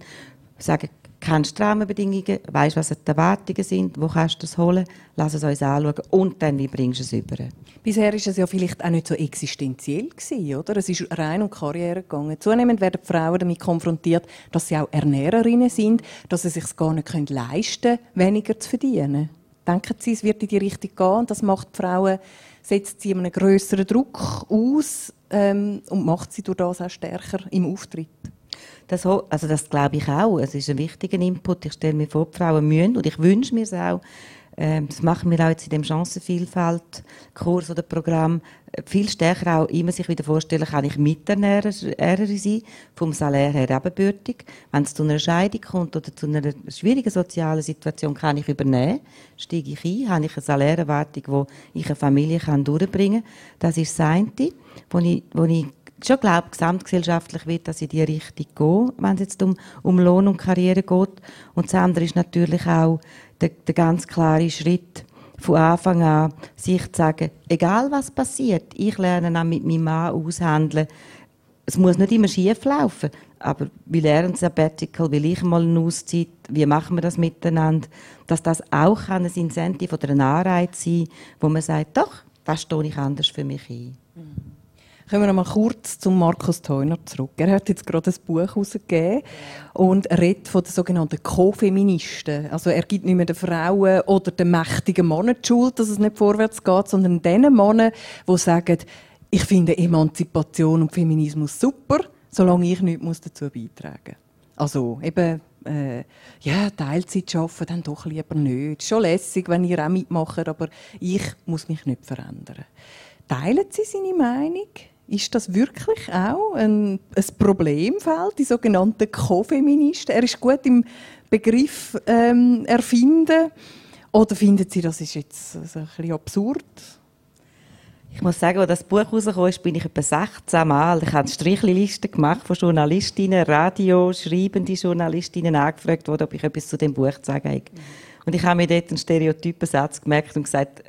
sagen, kennst die Rahmenbedingungen, weißt, was die Erwartungen sind, wo kannst du das holen, lass es uns anschauen und dann, wie bringst du es über. Bisher war es ja vielleicht auch nicht so existenziell gewesen, oder? Es ist rein um Karriere gegangen. Zunehmend werden Frauen damit konfrontiert, dass sie auch Ernährerinnen sind, dass sie es sich gar nicht leisten können, weniger zu verdienen. Denken Sie, es wird in die Richtung gehen und das macht die Frauen, setzt sie einen größeren Druck aus ähm, und macht sie durch das auch stärker im Auftritt? Das, also das glaube ich auch. Es ist ein wichtiger Input. Ich stelle mir vor, die Frauen müssen, und ich wünsche mir es auch, ähm, das machen wir auch jetzt in dem Chancenvielfalt-Kurs oder Programm, äh, viel stärker auch immer sich wieder vorstellen, kann ich Miternährerin sein, vom Salär her ebenbürtig. Wenn es zu einer Scheidung kommt oder zu einer schwierigen sozialen Situation, kann ich übernehmen, steige ich ein, habe ich eine Salärerwartung, die ich eine Familie kann durchbringen kann. Das ist das eine, wo ich, wo ich schon glaube, gesamtgesellschaftlich wird das in die Richtung gehen, wenn es jetzt um, um Lohn und Karriere geht. Und das andere ist natürlich auch der, der ganz klare Schritt, von Anfang an sich zu sagen, egal was passiert, ich lerne auch mit meinem Mann aushandeln. Es muss nicht immer schief laufen, aber wir lernen Sabbatical, will ich mal eine Auszeit, wie machen wir das miteinander, dass das auch ein Incentive oder ein Anreiz sein wo man sagt, doch, das stehe ich anders für mich ein. Mhm. Kommen wir noch mal kurz zum Markus Theuner zurück. Er hat jetzt gerade ein Buch herausgegeben und redet von den sogenannten Co-Feministen. Also er gibt nicht mehr den Frauen oder den mächtigen Männern die Schuld, dass es nicht vorwärts geht, sondern den Männern, die sagen, ich finde Emanzipation und Feminismus super, solange ich nichts dazu beitragen muss. Also eben äh, ja, Teilzeit arbeiten, dann doch lieber nicht. Schon lässig, wenn ihr auch mitmacht, aber ich muss mich nicht verändern. Teilen Sie seine Meinung? Ist das wirklich auch ein, ein Problemfeld, die sogenannten Co-Feministen? Er ist gut im Begriff ähm, erfinden. Oder finden Sie, das ist jetzt also ein bisschen absurd? Ich muss sagen, als das Buch rausgekommen ist, bin ich etwa 16 Mal. Ich habe eine Strichliste gemacht von Journalistinnen, Radio, schreibende Journalistinnen angefragt ob ich etwas zu dem Buch zu sagen habe. Und ich habe mir dort einen stereotypen Satz gemerkt und gesagt,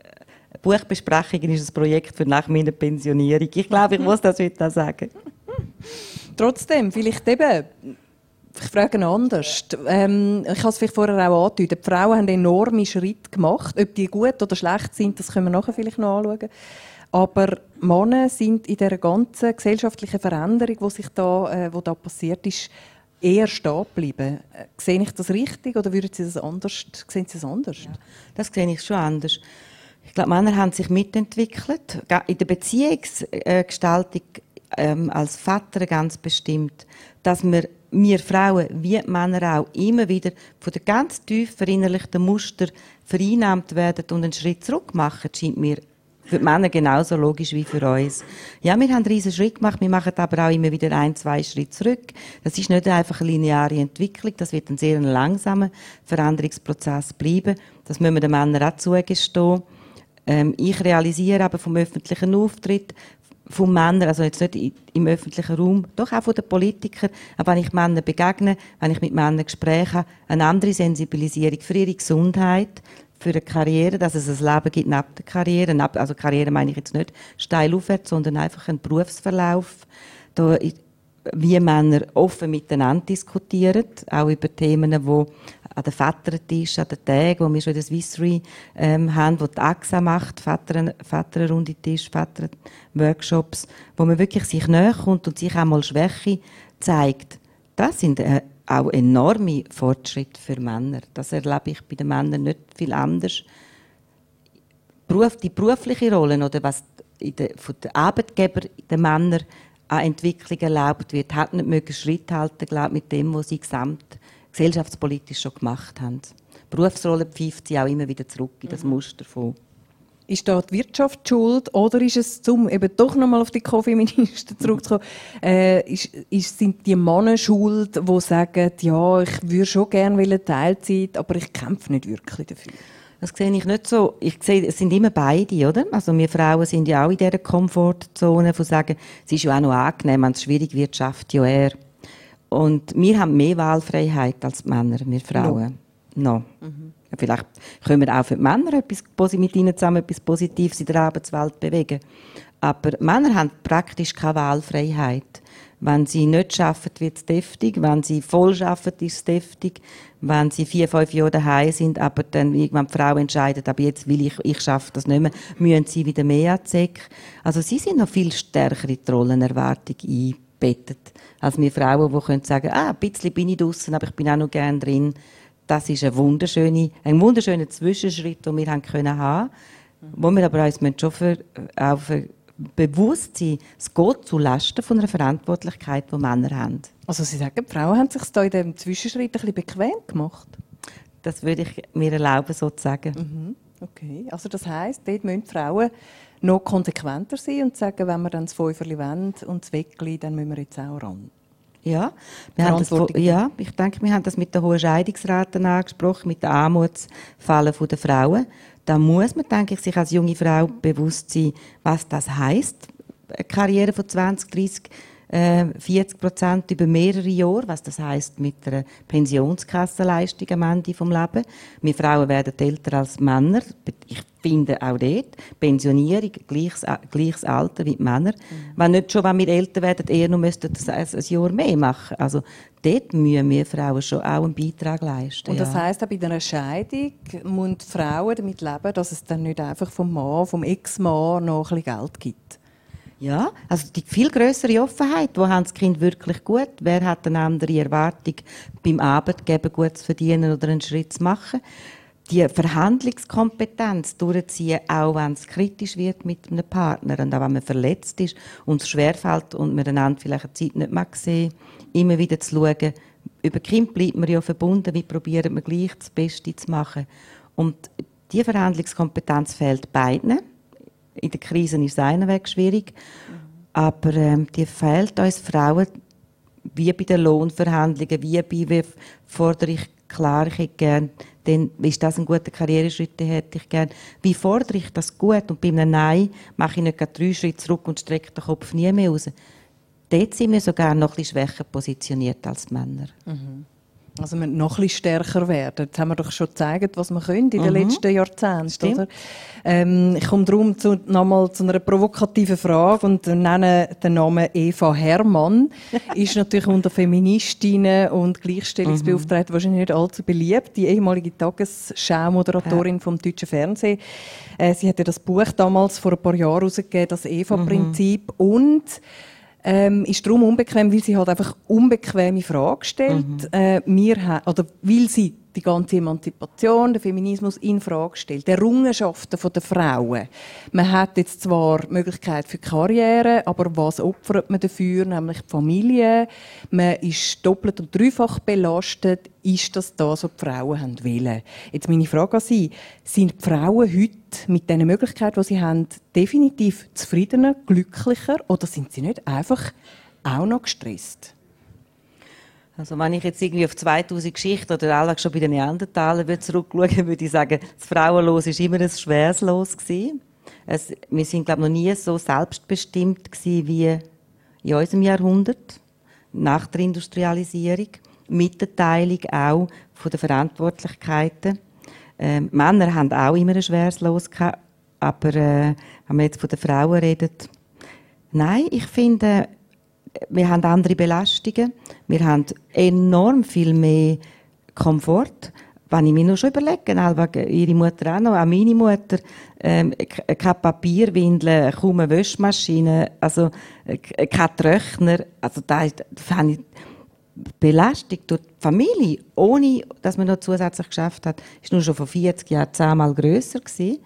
Buchbesprechungen ist ein Projekt für nach meiner Pensionierung. Ich glaube, ich muss das heute auch sagen. Trotzdem, vielleicht eben, ich frage anders. Ähm, ich habe es vielleicht vorher auch angedeutet. Die Frauen haben enorme Schritte gemacht. Ob die gut oder schlecht sind, das können wir nachher vielleicht noch anschauen. Aber Männer sind in dieser ganzen gesellschaftlichen Veränderung, die sich da, äh, wo da passiert ist, eher stehen geblieben. Äh, sehe ich das richtig oder würden Sie das anders, sehen Sie das anders? Ja, das sehe ich schon anders. Ich glaube, Männer haben sich mitentwickelt. In der Beziehungsgestaltung ähm, als Vater ganz bestimmt, dass wir, wir Frauen wie Männer auch immer wieder von den ganz tief verinnerlichten Muster vereinnahmt werden und einen Schritt zurück machen, scheint mir für die Männer genauso logisch wie für uns. Ja, wir haben einen riesen Schritt gemacht, wir machen aber auch immer wieder ein, zwei Schritte zurück. Das ist nicht einfach eine lineare Entwicklung, das wird ein sehr langsamer Veränderungsprozess bleiben. Das müssen wir den Männern auch zugestehen. Ähm, ich realisiere aber vom öffentlichen Auftritt von Männern, also jetzt nicht im öffentlichen Raum, doch auch von den Politikern, aber wenn ich Männern begegne, wenn ich mit Männern Gespräche eine andere Sensibilisierung für ihre Gesundheit, für eine Karriere, dass es ein Leben gibt neben der Karriere. Also Karriere meine ich jetzt nicht steil aufwärts, sondern einfach einen Berufsverlauf. Da wie Männer offen miteinander diskutieren, auch über Themen, die an den Vätertisch, an den Tagen, wo wir schon den Swissry ähm, haben, wo die AXA macht, Väter, Väterrunde Tisch, Väterworkshops, wo man wirklich sich näher kommt und sich auch mal Schwäche zeigt. Das sind äh, auch enorme Fortschritte für Männer. Das erlebe ich bei den Männern nicht viel anders. Die berufliche Rolle oder was der, von den Arbeitgebern der Männer an Entwicklung erlaubt wird, hat nicht mögen Schritt halten, glaube mit dem, was sie gesamt gesellschaftspolitisch schon gemacht haben. Berufsrolle pfeift sie auch immer wieder zurück in das mhm. Muster von ist da die Wirtschaft schuld oder ist es, um eben doch nochmal auf die Co-Feministen *laughs* zurückzukommen, äh, ist, ist, sind die Männer schuld, die sagen, ja, ich würde schon gerne Teilzeit, aber ich kämpfe nicht wirklich dafür? Das sehe ich nicht so. Ich sehe, es sind immer beide, oder? Also wir Frauen sind ja auch in dieser Komfortzone, von sagen, es ist ja auch noch angenehm, wenn es schwierig wird, schafft ja er. Und wir haben mehr Wahlfreiheit als die Männer, wir Frauen. No. no. Mhm. Vielleicht können wir auch für die Männer etwas, mit ihnen zusammen etwas Positives in der Arbeitswelt bewegen. Aber Männer haben praktisch keine Wahlfreiheit. Wenn sie nicht arbeiten, wird es deftig. Wenn sie voll arbeiten, ist es deftig. Wenn sie vier, fünf Jahre daheim sind, aber dann irgendwann die Frau entscheidet, aber jetzt will ich, ich schaffe das nicht mehr, müssen sie wieder mehr anzeigen. Also sie sind noch viel stärker in die Rollenerwartung eingebettet, als wir Frauen, die können sagen, ah, ein bisschen bin ich draußen, aber ich bin auch noch gerne drin. Das ist ein wunderschöner, ein wunderschöner Zwischenschritt, den wir haben können haben, wo wir aber uns schon für, auch für bewusst sein, es geht zu Lasten von einer Verantwortlichkeit, die Männer haben. Also Sie sagen, die Frauen haben sich da in diesem Zwischenschritt ein bisschen bequem gemacht? Das würde ich mir erlauben, so zu sagen. Mhm. Okay, also das heisst, dort müssen die Frauen noch konsequenter sein und sagen, wenn wir dann das Fünferli wollen und das Weckli, dann müssen wir jetzt auch ran. Ja, wir haben das, ja, ich denke, wir haben das mit der hohen Scheidungsrate angesprochen, mit den Armutsfallen der Frauen. Da muss man, denke ich, sich als junge Frau bewusst sein, was das heißt, eine Karriere von 20, 30, äh, 40 Prozent über mehrere Jahre, was das heißt mit einer Pensionskassenleistung am Ende vom Leben. Wir Frauen werden älter als Männer. Ich finde auch dort Pensionierung gleiches, gleiches Alter wie die Männer. Mhm. Wenn nicht schon, wenn wir älter werden, eher noch müssten das ein, ein Jahr mehr machen. Also dort müssen wir Frauen schon auch einen Beitrag leisten. Und das ja. heisst auch bei einer Scheidung müssen Frauen damit leben, dass es dann nicht einfach vom Mann, vom Ex-Mann noch ein bisschen Geld gibt. Ja, also die viel größere Offenheit, wo haben das Kind wirklich gut? Wer hat eine andere Erwartung, beim Arbeitgeber gut zu verdienen oder einen Schritt zu machen? Die Verhandlungskompetenz durchziehen, auch wenn es kritisch wird mit einem Partner und auch wenn man verletzt ist und es schwerfällt und man einander vielleicht eine Zeit nicht mehr sehen, immer wieder zu schauen, über Kind bleibt man ja verbunden, wie probieren wir gleich das Beste zu machen. Und die Verhandlungskompetenz fehlt beiden in der Krise ist es einen Weg schwierig. Aber ähm, die fehlt uns Frauen, wie bei den Lohnverhandlungen, wie bei, wie fordere ich klar, ich hätte gern, dann ist das ein guter Karriereschritt, den hätte ich gern. Wie fordere ich das gut? Und bei einem Nein mache ich nicht drei Schritte zurück und strecke den Kopf nie mehr raus. Dort sind wir sogar noch ein bisschen schwächer positioniert als Männer. Mhm. Also wir noch ein bisschen stärker werden. Jetzt haben wir doch schon gezeigt, was wir können in den mhm. letzten Jahrzehnten. Oder? Ähm, ich komme darum zu, nochmal zu einer provokativen Frage und nenne den Namen Eva Hermann. *laughs* ist natürlich unter Feministinnen und Gleichstellungsbeauftragten mhm. wahrscheinlich nicht allzu beliebt. Die ehemalige Tagesschau-Moderatorin ja. vom deutschen Fernsehen. Äh, sie hat ja das Buch damals vor ein paar Jahren herausgegeben, das Eva-Prinzip. Mhm. Und ähm, ist darum unbequem, weil sie halt einfach unbequeme Fragen stellt. Mhm. Äh, wir oder weil sie die ganze Emanzipation, der Feminismus in Frage stellt, die Errungenschaften der Frauen. Man hat jetzt zwar Möglichkeit für Karriere, aber was opfert man dafür? Nämlich die Familie. Man ist doppelt und dreifach belastet. Ist das das, was die Frauen haben wollen? Jetzt meine Frage an Sie. Sind die Frauen heute mit den Möglichkeiten, die sie haben, definitiv zufriedener, glücklicher oder sind sie nicht einfach auch noch gestresst? Also wenn ich jetzt irgendwie auf 2000 Geschichten oder auch schon bei den Neandertalern würde zurückschauen, würde ich sagen, das Frauenlos ist immer ein schweres Los gewesen. Es, wir sind glaube ich, noch nie so selbstbestimmt gewesen wie in unserem Jahrhundert nach der Industrialisierung, mit der Teilung auch von den Verantwortlichkeiten. Ähm, Männer haben auch immer ein schweres Los gehabt, aber äh, wenn man jetzt von den Frauen redet, nein, ich finde wir haben andere Belastungen, wir haben enorm viel mehr Komfort. Wenn ich mir nur schon überlege, ihre Mutter auch noch, auch meine Mutter, ähm, kein Papierwindel, kaum eine Wäschmaschine, also kein Trockner, also da, habe ich Belastung durch die Familie, ohne dass man noch zusätzlich geschafft hat, ist nur schon vor 40 Jahren zehnmal grösser gewesen.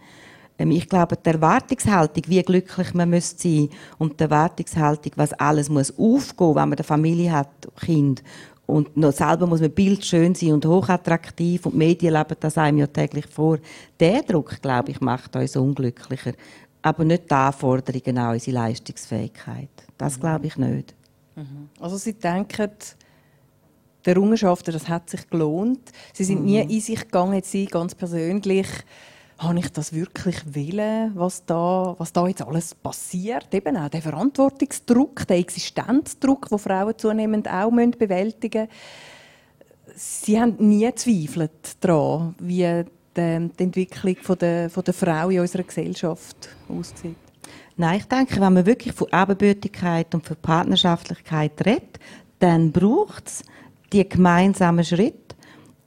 Ähm, ich glaube, die Erwartungshaltung, wie glücklich man muss sein und die Erwartungshaltung, was alles muss aufgehen, wenn man eine Familie hat, Kind und noch selber muss man bildschön sein und hochattraktiv und die Medien leben das einem ja täglich vor. Der Druck, glaube ich, macht uns unglücklicher. Aber nicht die Anforderungen an unsere Leistungsfähigkeit. Das glaube ich nicht. Mhm. Also Sie denken, die Errungenschaften, das hat sich gelohnt. Sie sind mhm. nie in sich gegangen, Sie ganz persönlich, habe ich das wirklich willen, was da, was da jetzt alles passiert? Eben auch der Verantwortungsdruck, der Existenzdruck, den Frauen zunehmend auch bewältigen müssen. Sie haben nie gezweifelt daran, wie die, die Entwicklung von der, von der Frau in unserer Gesellschaft aussieht. Nein, ich denke, wenn man wirklich von Ebenbürtigkeit und von Partnerschaftlichkeit redet, dann braucht es die gemeinsamen Schritte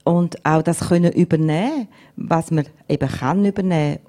und auch das können übernehmen, was man eben kann übernehmen.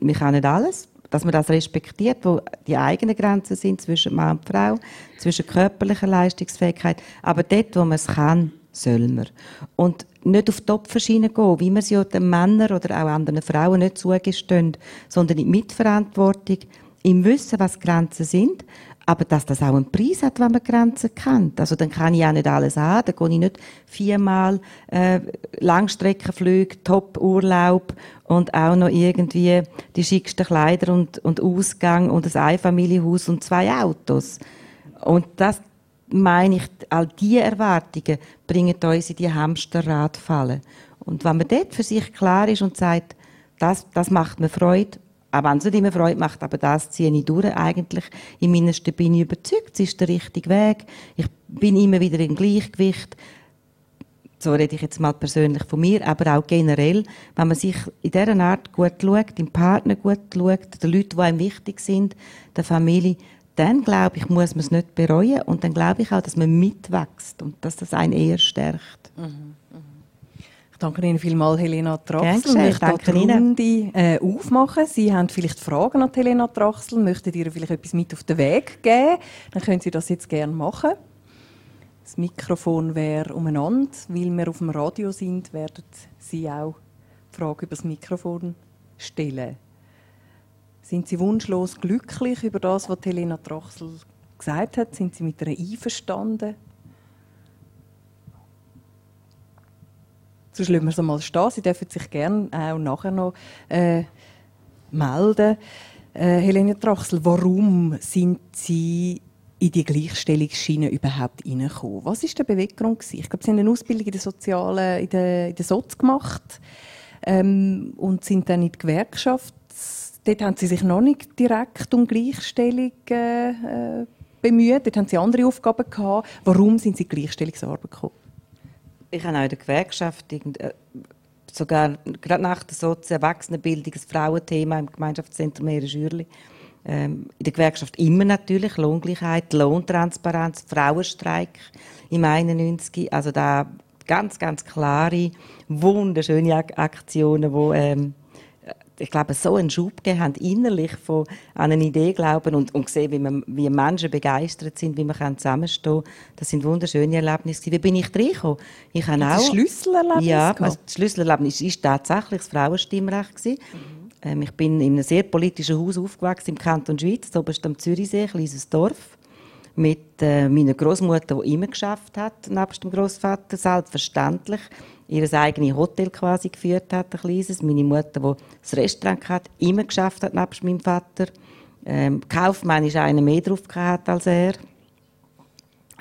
Man kann nicht alles, dass man das respektiert, wo die eigenen Grenzen sind zwischen Mann und Frau, zwischen körperlicher Leistungsfähigkeit, aber dort, wo man es kann, soll man. Und nicht auf die Opferschiene gehen, wie man es ja den Männern oder auch anderen Frauen nicht zugestehen, sondern in Mitverantwortung, im Wissen, was Grenzen sind, aber dass das auch einen Preis hat, wenn man Grenzen kennt. Also dann kann ich auch nicht alles haben. Dann gehe ich nicht viermal äh, Langstreckenflüge, Top-Urlaub und auch noch irgendwie die schicksten Kleider und, und Ausgang und ein Einfamilienhaus und zwei Autos. Und das meine ich, all diese Erwartungen bringen uns in die Hamsterradfalle. Und wenn man dort für sich klar ist und sagt, das, das macht mir Freude, auch wenn es nicht immer Freude macht, aber das ziehe ich durch. Eigentlich im Innersten bin ich überzeugt, es ist der richtige Weg. Ich bin immer wieder im Gleichgewicht. So rede ich jetzt mal persönlich von mir, aber auch generell, wenn man sich in dieser Art gut schaut, dem Partner gut schaut, den Leuten, die einem wichtig sind, der Familie, dann glaube ich, muss man es nicht bereuen und dann glaube ich auch, dass man mitwächst und dass das einen eher stärkt. Mhm. Danke Ihnen vielmals, Helena Traxel. Ich möchte die Runde äh, aufmachen. Sie haben vielleicht Fragen an Helena Traxel, möchten ihr vielleicht etwas mit auf den Weg geben? Dann können Sie das jetzt gerne machen. Das Mikrofon wäre umeinander. Weil wir auf dem Radio sind, werden Sie auch Fragen über das Mikrofon stellen. Sind Sie wunschlos glücklich über das, was Helena Traxel gesagt hat? Sind Sie mit ihr einverstanden? Sonst lassen wir es mal stehen. Sie dürfen sich gerne auch nachher noch äh, melden. Äh, Helene Trachsel, warum sind Sie in die Gleichstellungsschiene überhaupt reingekommen? Was war der Beweggrund? Ich glaube, Sie haben eine Ausbildung in der Sozialen, in der, in der Soz gemacht ähm, und sind dann in die Gewerkschaft. Dort haben Sie sich noch nicht direkt um Gleichstellung äh, äh bemüht. Dort haben Sie andere Aufgaben gehabt. Warum sind Sie in Gleichstellungsarbeit gekommen? Ich habe auch in der Gewerkschaft, äh, sogar gerade nach der Sozi Erwachsenenbildung, ein Frauenthema im Gemeinschaftszentrum Ehre Schürli. Ähm, in der Gewerkschaft immer natürlich Lohngleichheit, Lohntransparenz, Frauenstreik im 91. Also da ganz, ganz klare, wunderschöne Aktionen, wo ähm, ich glaube, so einen Schub gegeben haben, innerlich von an eine Idee glauben und, und sehen, wie, man, wie Menschen begeistert sind, wie man zusammenstehen kann. Das sind wunderschöne Erlebnisse. Wie bin ich reingekommen? Ich habe auch... Das Schlüsselerlebnis? Ja, also das Schlüsselerlebnis war tatsächlich das Frauenstimmrecht. Mhm. Ähm, ich bin in einem sehr politischen Haus aufgewachsen im Kanton Schweiz, oberst am Zürichsee, ein kleines Dorf mit äh, meiner Großmutter, die immer geschafft hat, nebst dem Großvater, selbstverständlich ihr eigenes Hotel quasi geführt hat, ein kleines. Meine Mutter, die das Restaurant hat, immer geschafft hat, nebst meinem Vater. Ähm, Kaufmann ist einer mehr drauf gehabt als er.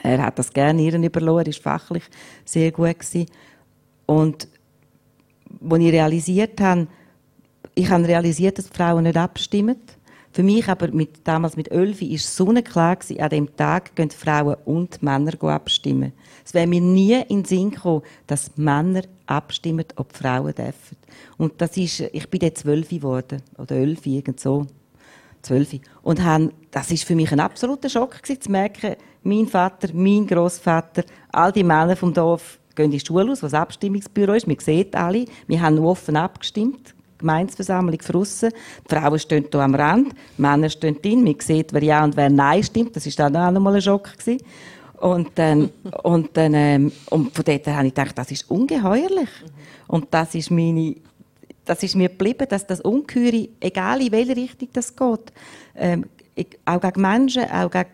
Er hat das gerne ihren überlassen, er war fachlich sehr gut. Gewesen. Und als ich realisiert habe, ich habe realisiert, dass die Frauen nicht abstimmen. Für mich aber mit, damals mit Ölfi war es sonnenklar, gewesen, an dem Tag gehen Frauen und Männer abstimmen. Es wäre mir nie in den Sinn gekommen, dass Männer abstimmen, ob Frauen dürfen. Und das ist, ich bin dann zwölf geworden, oder elf, irgend so. Zwölf. Und han, das ist für mich ein absoluter Schock gewesen, zu merken, mein Vater, mein Großvater, all die Männer vom Dorf gehen in die Schule aus, was Abstimmungsbüro ist. Man sieht alle. Wir haben offen abgestimmt. Gemeinsversammlung draussen. Die Frauen stehen hier am Rand, die Männer stehen drin. Man sieht, wer Ja und wer Nein stimmt. Das war dann auch noch mal ein Schock. Gewesen. Und dann, *laughs* und dann, ähm, und von dort habe ich gedacht, das ist ungeheuerlich. Und das ist meine, das ist mir geblieben, dass das Ungeheure, egal in welche Richtung das geht, ähm, auch gegen Menschen, auch gegen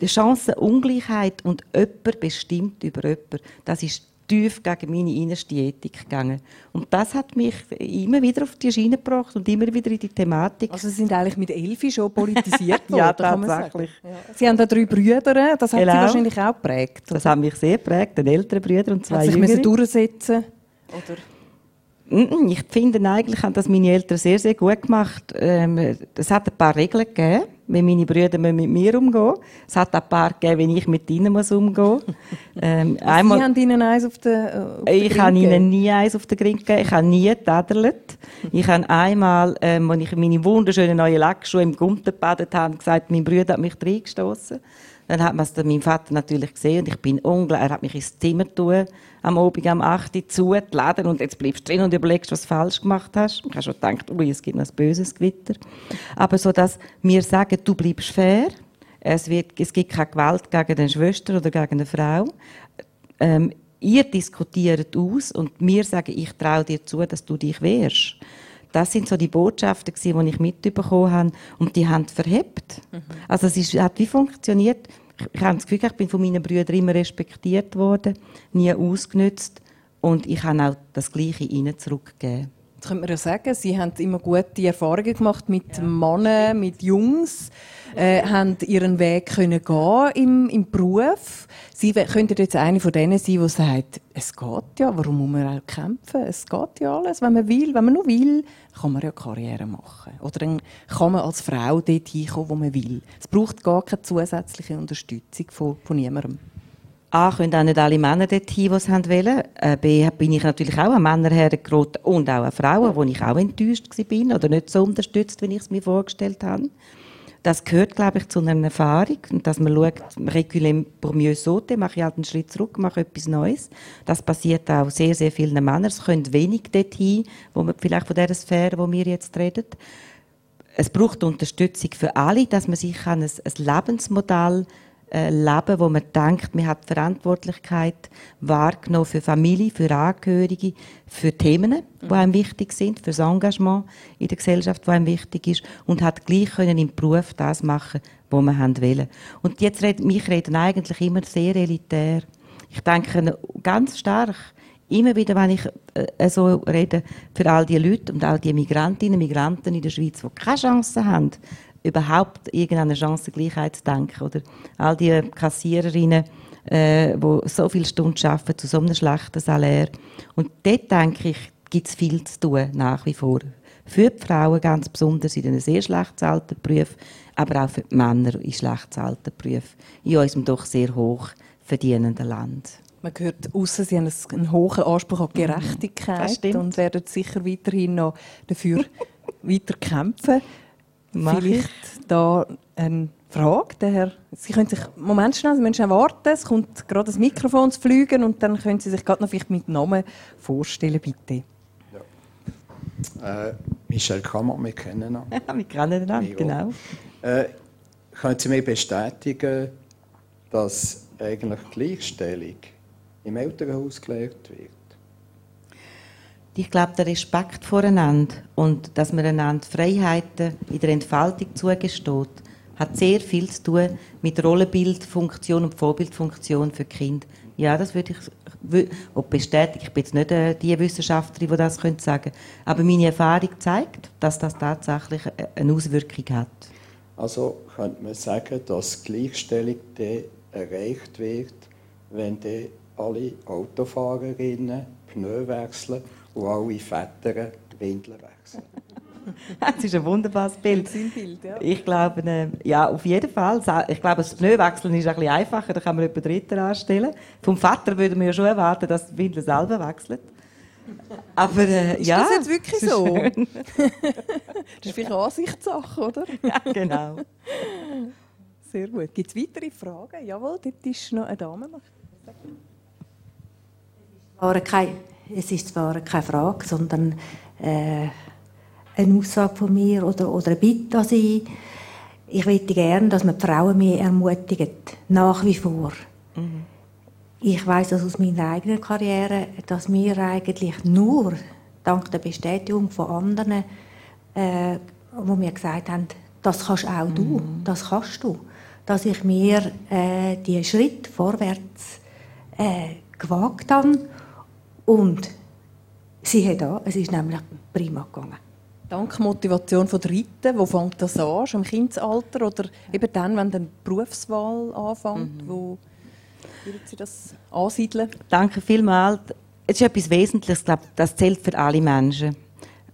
die Chancenungleichheit und jemand bestimmt über jemand, das ist tief gegen meine innerste Ethik gegangen. Und das hat mich immer wieder auf die Schiene gebracht und immer wieder in die Thematik. Also Sie sind eigentlich mit Elfi schon politisiert *laughs* worden, ja, tatsächlich. Ja. Sie haben da drei Brüder, das hat genau. Sie wahrscheinlich auch geprägt. Das hat mich sehr geprägt, einen älteren Brüder und zwei hat sich durchsetzen oder? Ich finde eigentlich haben das meine Eltern sehr, sehr gut gemacht. Ähm, es hat ein paar Regeln gegeben, wie meine Brüder mit mir umgehen. Es hat ein paar gegeben, wie ich mit ihnen muss umgehen. *laughs* Ähm, also einmal, Sie haben ihnen eins auf den äh, Ich habe ihnen nie eins auf den Grind gegeben. Ich habe nie getadelt. Ich habe einmal, ähm, als ich meine wunderschönen neuen Lackschuhe im Gumpen gebadet habe, gesagt, mein Bruder hat mich reingestoßen. Dann hat man es meinem Vater natürlich gesehen und ich bin unglaublich, er hat mich ins Zimmer tun, am Abend um 8 Uhr zugeladen und jetzt bleibst du drin und überlegst, was du falsch gemacht hast. Ich habe schon gedacht, ui, es gibt noch ein böses Gewitter. Aber so, dass wir sagen, du bleibst fair, es, wird, es gibt keine Gewalt gegen eine Schwester oder gegen eine Frau. Ähm, ihr diskutiert aus und wir sagen, ich traue dir zu, dass du dich wehrst. Das sind so die Botschaften, die ich mitbekommen habe. Und die haben verhebt. Mhm. Also es ist, hat wie funktioniert. Ich habe das Gefühl, ich bin von meinen Brüdern immer respektiert worden, nie ausgenützt. Und ich habe auch das Gleiche ihnen zurückgegeben. Könnte man ja sagen, Sie haben immer gute Erfahrungen gemacht mit ja. Männern, mit Jungs, äh, haben Ihren Weg können gehen im, im Beruf. Sie könnten jetzt eine von denen sein, die sagt, es geht ja, warum muss man auch kämpfen? Es geht ja alles, wenn man will, wenn man nur will, kann man ja Karriere machen. Oder dann kann man als Frau dort hinkommen, wo man will. Es braucht gar keine zusätzliche Unterstützung von, von niemandem. A, können auch nicht alle Männer dorthin, die es wollen. Äh, B, bin ich natürlich auch an Männer hergeraten und auch an Frauen, wo ich auch enttäuscht war oder nicht so unterstützt, wie ich es mir vorgestellt habe. Das gehört, glaube ich, zu einer Erfahrung. Und dass man schaut, reculem pour mieux sauter, mache ich halt einen Schritt zurück, mache etwas Neues. Das passiert auch sehr, sehr vielen Männern. Es können wenig dorthin, wo man vielleicht von dieser Sphäre, wo wir jetzt reden. Es braucht Unterstützung für alle, dass man sich ein, ein Lebensmodell äh, leben, wo man denkt, man hat Verantwortlichkeit wahrgenommen für Familie, für Angehörige, für Themen, die einem wichtig sind, für das Engagement in der Gesellschaft, das einem wichtig ist und hat gleich können im Beruf das machen, was man haben wollen. Und jetzt reden, mich reden eigentlich immer sehr elitär. Ich denke ganz stark, immer wieder, wenn ich äh, so rede, für all die Leute und all die Migrantinnen und Migranten in der Schweiz, die keine Chance haben, überhaupt irgendeine Chancengleichheit zu denken. Oder all die Kassiererinnen, äh, die so viele Stunden arbeiten zu so einem schlechten Salär. Und dort, denke ich, gibt es viel zu tun, nach wie vor. Für die Frauen ganz besonders in einem sehr schlecht bezahlten Beruf, aber auch für die Männer in schlecht bezahlten Berufen in unserem doch sehr hoch verdienenden Land. Man hört außen, Sie haben einen hohen Anspruch an Gerechtigkeit und werden sicher weiterhin noch dafür *laughs* weiter kämpfen. Mach Vielleicht ich. da eine Frage. Der Herr, Sie können sich, Moment schnell, Sie müssen warten, es kommt gerade das Mikrofon zu fliegen und dann können Sie sich gerade noch vielleicht mit Namen vorstellen, bitte. Ja. Äh, Michel Kammer, wir kennen ihn. Ja, *laughs* wir kennen ihn, genau. Äh, können Sie mir bestätigen, dass eigentlich Gleichstellung im Elternhaus gelehrt wird? Ich glaube, der Respekt voreinander und dass man einander Freiheiten in der Entfaltung zugesteht, hat sehr viel zu tun mit Rollenbildfunktion und Vorbildfunktion für Kinder. Ja, das würde ich bestätigen. Ich bin jetzt nicht äh, die Wissenschaftlerin, die das sagen könnte Aber meine Erfahrung zeigt, dass das tatsächlich eine Auswirkung hat. Also könnte man sagen, dass Gleichstellung erreicht wird, wenn alle Autofahrerinnen Pneu wechseln und alle Väter Windeln wechseln. *laughs* das ist ein wunderbares Bild. Bild ja. Ich glaube, äh, ja, auf jeden Fall. Ich glaube, das Pneuwechseln ist ein bisschen einfacher, da kann man etwa Dritter anstellen. Vom Vater würde man ja schon erwarten, dass die Windeln selber wechselt. Aber äh, ist ja. Ist das jetzt wirklich so? *laughs* das ist vielleicht eine Ansichtssache, oder? *laughs* ja, genau. Sehr gut. Gibt es weitere Fragen? Jawohl, dort ist noch eine Dame. War keine es ist zwar keine Frage, sondern äh, eine Aussage von mir oder, oder eine Bitte an Sie. Ich möchte gerne, dass man die Frauen mehr ermutigt, nach wie vor. Mhm. Ich weiß das aus meiner eigenen Karriere, dass wir eigentlich nur dank der Bestätigung von anderen, äh, wo mir gesagt haben, das kannst auch du, mhm. das kannst du. Dass ich mir äh, diesen Schritt vorwärts äh, gewagt habe und sie hat da, es ist nämlich prima gegangen. Dank Motivation von der Rite, wo fängt das an? Schon im Kindesalter oder eben dann, wenn die Berufswahl anfängt? Mhm. Wo würden Sie das ansiedeln? Danke vielmals. Es ist etwas Wesentliches, glaube das zählt für alle Menschen.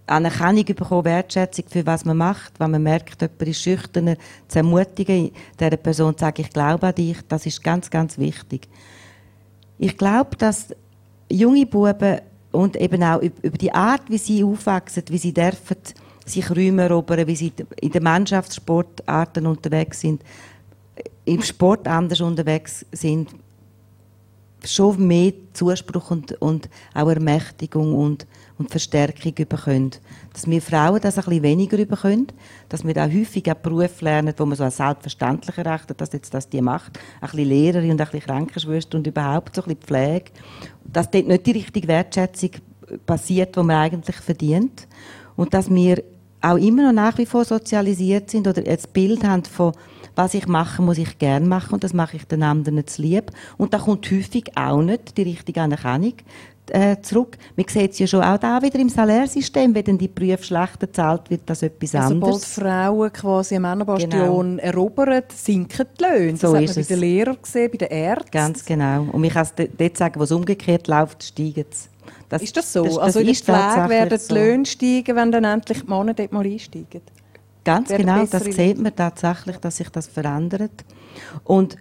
Anerkennung bekommen, Wertschätzung für was man macht, wenn man merkt, jemand ist schüchtern, zu ermutigen, dieser Person zu sagen, ich glaube an dich, das ist ganz, ganz wichtig. Ich glaube, dass junge Buben und eben auch über die Art, wie sie aufwachsen, wie sie dürfen sich Räume erobern, wie sie in den Mannschaftssportarten unterwegs sind, im Sport anders unterwegs sind, schon mehr Zuspruch und, und auch Ermächtigung und, und Verstärkung bekommen. Dass wir Frauen das ein bisschen weniger bekommen, dass wir auch häufig einen Beruf lernen, wo man so als selbstverständlich erachtet, dass jetzt das die macht. Ein bisschen Lehrerin und ein bisschen Krankenschwester und überhaupt so ein bisschen Pflege. Dass dort nicht die richtige Wertschätzung passiert, die man eigentlich verdient. Und dass wir auch immer noch nach wie vor sozialisiert sind oder das Bild haben von was ich mache, muss ich gerne machen und das mache ich den anderen zu lieb. Und da kommt häufig auch nicht die richtige Anerkennung äh, zurück. Man sieht es ja schon auch da wieder im Salärsystem, wenn dann die Berufe schlechter zahlt wird, das etwas also, anderes. Sobald Frauen quasi eine Männerbastion genau. erobern, sinken die Löhne. Das so hat man bei den Lehrern gesehen, bei den Ärzten. Ganz genau. Und ich kann es dort sagen, wo es umgekehrt läuft, steigen es. Das, ist das so? Das, das also in der Pflege werden die Löhne steigen, wenn dann endlich die Männer dort mal einsteigen? Ganz genau, das sieht man tatsächlich, dass sich das verändert. Und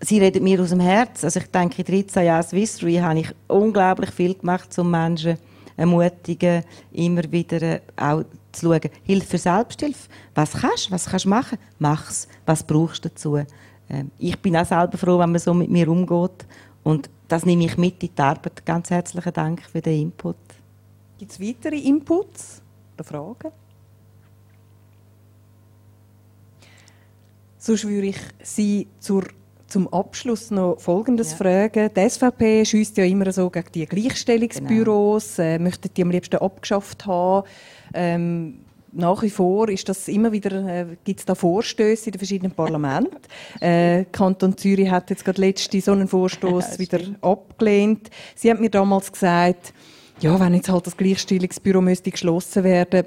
sie redet mir aus dem Herz. Also ich denke, in 13 Jahren Swiss Re habe ich unglaublich viel gemacht, um Menschen ermutigen, immer wieder äh, auch zu schauen, Hilfe für Selbsthilfe. Was kannst du, was kannst du machen? Mach's. Was brauchst du dazu? Ähm, ich bin auch selber froh, wenn man so mit mir umgeht. Und das nehme ich mit in die Arbeit. Ganz herzlichen Dank für den Input. Gibt es weitere Inputs oder Fragen? Sonst würde ich Sie zur, zum Abschluss noch Folgendes ja. fragen. Die SVP schießt ja immer so gegen die Gleichstellungsbüros, genau. äh, möchte die am liebsten abgeschafft haben. Ähm, nach wie vor ist das immer wieder, äh, gibt es da Vorstöße in den verschiedenen Parlamenten. *laughs* äh, Kanton Zürich hat jetzt gerade letzte so einen Vorstoß *laughs* wieder abgelehnt. Sie hat mir damals gesagt, ja, wenn jetzt halt das Gleichstellungsbüro müsste geschlossen werden,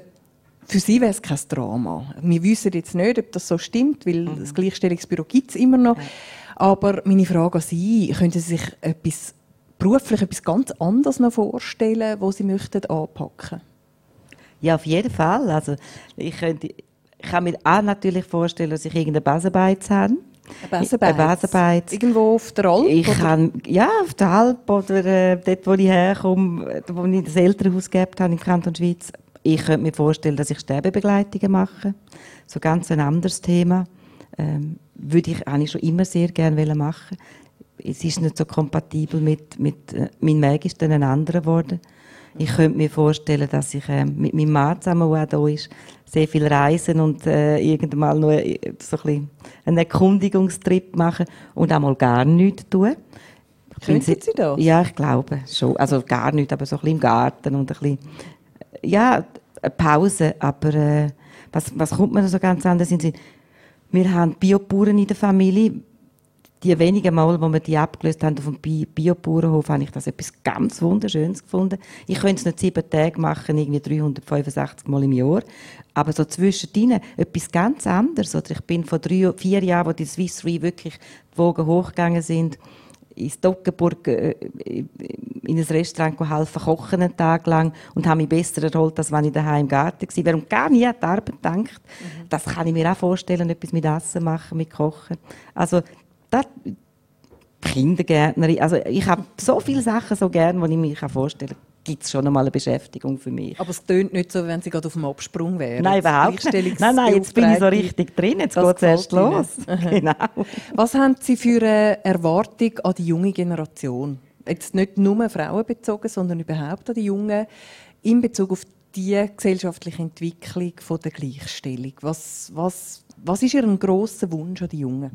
für sie wäre es kein Drama. Wir wissen jetzt nicht, ob das so stimmt, weil mhm. das Gleichstellungsbüro gibt es immer noch. Aber meine Frage an Sie, können Sie sich etwas beruflich etwas ganz anderes noch vorstellen, wo Sie möchten anpacken? Ja, auf jeden Fall. Also ich, könnte, ich kann mir auch natürlich vorstellen, dass ich irgendeine Basenbeiz habe. Eine Basenbeiz? Irgendwo auf der Alp? Ich kann, ja, auf der Alp oder äh, dort, wo ich herkomme, wo ich das Elternhaus gehabt habe im Kanton Schweiz. Ich könnte mir vorstellen, dass ich Sterbebegleitungen mache. So ganz ein anderes Thema. Ähm, würde ich, habe ich schon immer sehr gerne machen. Es ist nicht so kompatibel mit, mit äh, mein Weg ist dann ein anderer geworden. Ich könnte mir vorstellen, dass ich äh, mit meinem Mann zusammen, der auch da ist, sehr viel reisen und äh, irgendwann noch äh, so ein bisschen einen Erkundigungstrip machen und auch mal gar nichts tun. Könnten Sie das? Ja, ich glaube schon. Also gar nichts, aber so ein bisschen im Garten und ein bisschen ja, eine Pause, aber äh, was, was kommt mir so ganz anders in den Sinn? Wir haben Biobauern in der Familie. Die wenigen Mal, wo wir die abgelöst haben auf dem Biobauernhof, habe ich das etwas ganz Wunderschönes gefunden. Ich könnte es nicht sieben Tage machen, irgendwie 365 Mal im Jahr. Aber so zwischendrin etwas ganz anderes. Oder ich bin vor drei, vier Jahren, wo die Swiss Re wirklich die Wogen hochgegangen sind, ins Toggenburg äh, in ein Restaurant helfen, kochen einen Tag lang und habe mich besser erholt, als wenn ich daheim im Garten war. Wer gar nie an die Arbeit denkt, mhm. das kann ich mir auch vorstellen, etwas mit Essen machen, mit Kochen. Also, das, Kindergärtnerin, also ich habe so viele Sachen so gern, die ich mir vorstellen kann gibt es schon einmal eine Beschäftigung für mich. Aber es tönt nicht so, wenn Sie gerade auf dem Absprung wären. Nein, überhaupt nicht. Nein, nein, jetzt bin ich so richtig drin, jetzt geht es erst los. *laughs* genau. Was haben Sie für eine Erwartung an die junge Generation? Jetzt nicht nur Frauen bezogen, sondern überhaupt an die Jungen in Bezug auf die gesellschaftliche Entwicklung von der Gleichstellung. Was, was, was ist Ihr grosser Wunsch an die Jungen?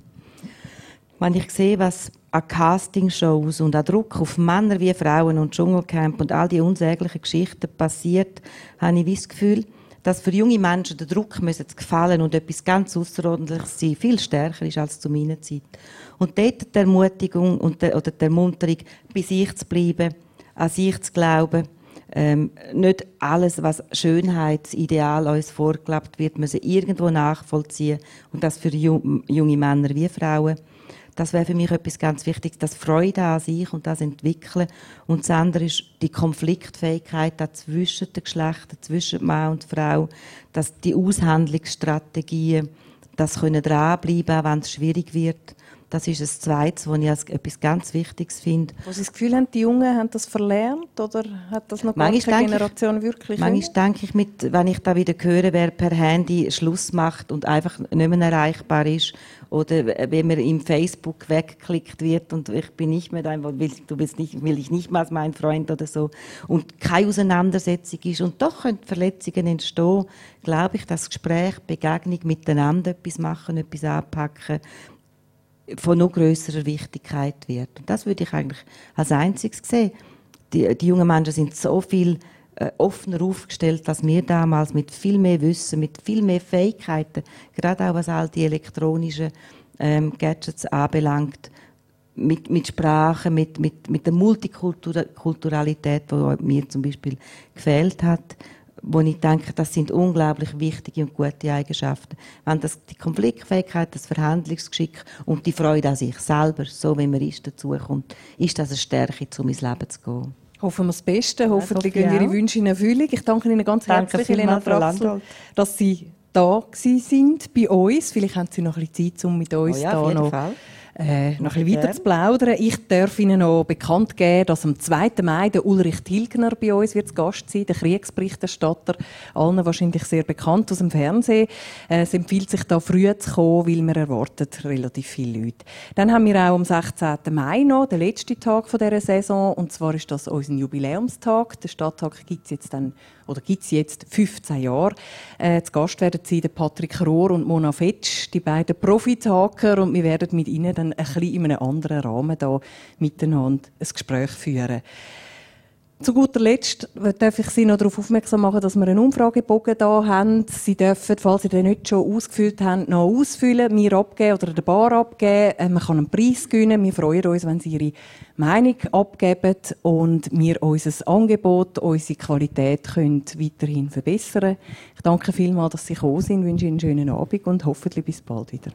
Wenn ich sehe, was an Castingshows und an Druck auf Männer wie Frauen und Dschungelcamp und all die unsäglichen Geschichten passiert, habe ich das Gefühl, dass für junge Menschen der Druck müssen zu gefallen und etwas ganz Außerordentliches sein viel stärker ist als zu meiner Zeit. Und dort die Ermutigung und der, oder die Ermunterung, bei sich zu bleiben, an sich zu glauben, ähm, nicht alles, was Schönheitsideal uns vorgelebt wird, müssen irgendwo nachvollziehen und das für junge Männer wie Frauen. Das wäre für mich etwas ganz Wichtiges, das Freude an sich und das Entwickeln. Und das andere ist die Konfliktfähigkeit zwischen den Geschlechtern, zwischen Mann und Frau, dass die Aushandlungsstrategien, das können dranbleiben, auch wenn es schwierig wird. Das ist das Zweite, was ich als etwas ganz Wichtiges finde. Wo Sie das Gefühl haben, die Jungen haben das verlernt oder hat das noch keine Generation ich, wirklich? Manchmal denke ich, mit, wenn ich da wieder höre, wer per Handy Schluss macht und einfach nicht mehr erreichbar ist oder wenn man im Facebook wegklickt wird und ich bin nicht mehr dein, du bist nicht, will ich nicht als mein Freund oder so und keine Auseinandersetzung ist und doch können Verletzungen entstehen, glaube ich, dass Gespräch, Begegnung miteinander etwas machen, etwas anpacken, von noch größerer Wichtigkeit wird. Und das würde ich eigentlich als einziges sehen. Die, die jungen Menschen sind so viel äh, offener aufgestellt als wir damals, mit viel mehr Wissen, mit viel mehr Fähigkeiten, gerade auch was all die elektronischen ähm, Gadgets anbelangt, mit, mit Sprache, mit, mit, mit der Multikulturalität, die mir zum Beispiel gefehlt hat wo ich denke, das sind unglaublich wichtige und gute Eigenschaften. Wenn das die Konfliktfähigkeit, das Verhandlungsgeschick und die Freude an sich selber, so wie man ist, dazukommt, ist das eine Stärke, um ins Leben zu gehen. Hoffen wir das Beste. Hoffentlich gehen Ihre Wünsche in Erfüllung. Ich danke Ihnen ganz danke herzlich, Helena Draxler, dass Sie da sind bei uns. Vielleicht haben Sie noch ein bisschen Zeit, um mit uns oh ja, da noch Fall äh, noch ein bisschen weiter zu plaudern. Ich darf Ihnen noch bekannt geben, dass am 2. Mai der Ulrich Tilgner bei uns wird Gast sein, der Kriegsberichterstatter, allen wahrscheinlich sehr bekannt aus dem Fernsehen. Äh, es empfiehlt sich da früh zu kommen, weil man erwartet relativ viele Leute. Dann haben wir auch am 16. Mai noch den letzten Tag dieser Saison und zwar ist das unser Jubiläumstag. Der Stadttag gibt es jetzt dann oder gibt es jetzt 15 Jahre. Äh, zu Gast werden sie der Patrick Rohr und Mona Fetsch, die beiden Profitaker und wir werden mit ihnen dann ein bisschen in einem anderen Rahmen da miteinander ein Gespräch führen. Zu guter Letzt darf ich Sie noch darauf aufmerksam machen, dass wir einen Umfragebogen hier haben. Sie dürfen, falls Sie den nicht schon ausgefüllt haben, noch ausfüllen, mir abgeben oder der Bar abgeben. Äh, man kann einen Preis gewinnen. Wir freuen uns, wenn Sie Ihre Meinung abgeben und wir unser Angebot, unsere Qualität können weiterhin verbessern Ich danke vielmals, dass Sie gekommen sind, wünsche Ihnen einen schönen Abend und hoffentlich bis bald wieder.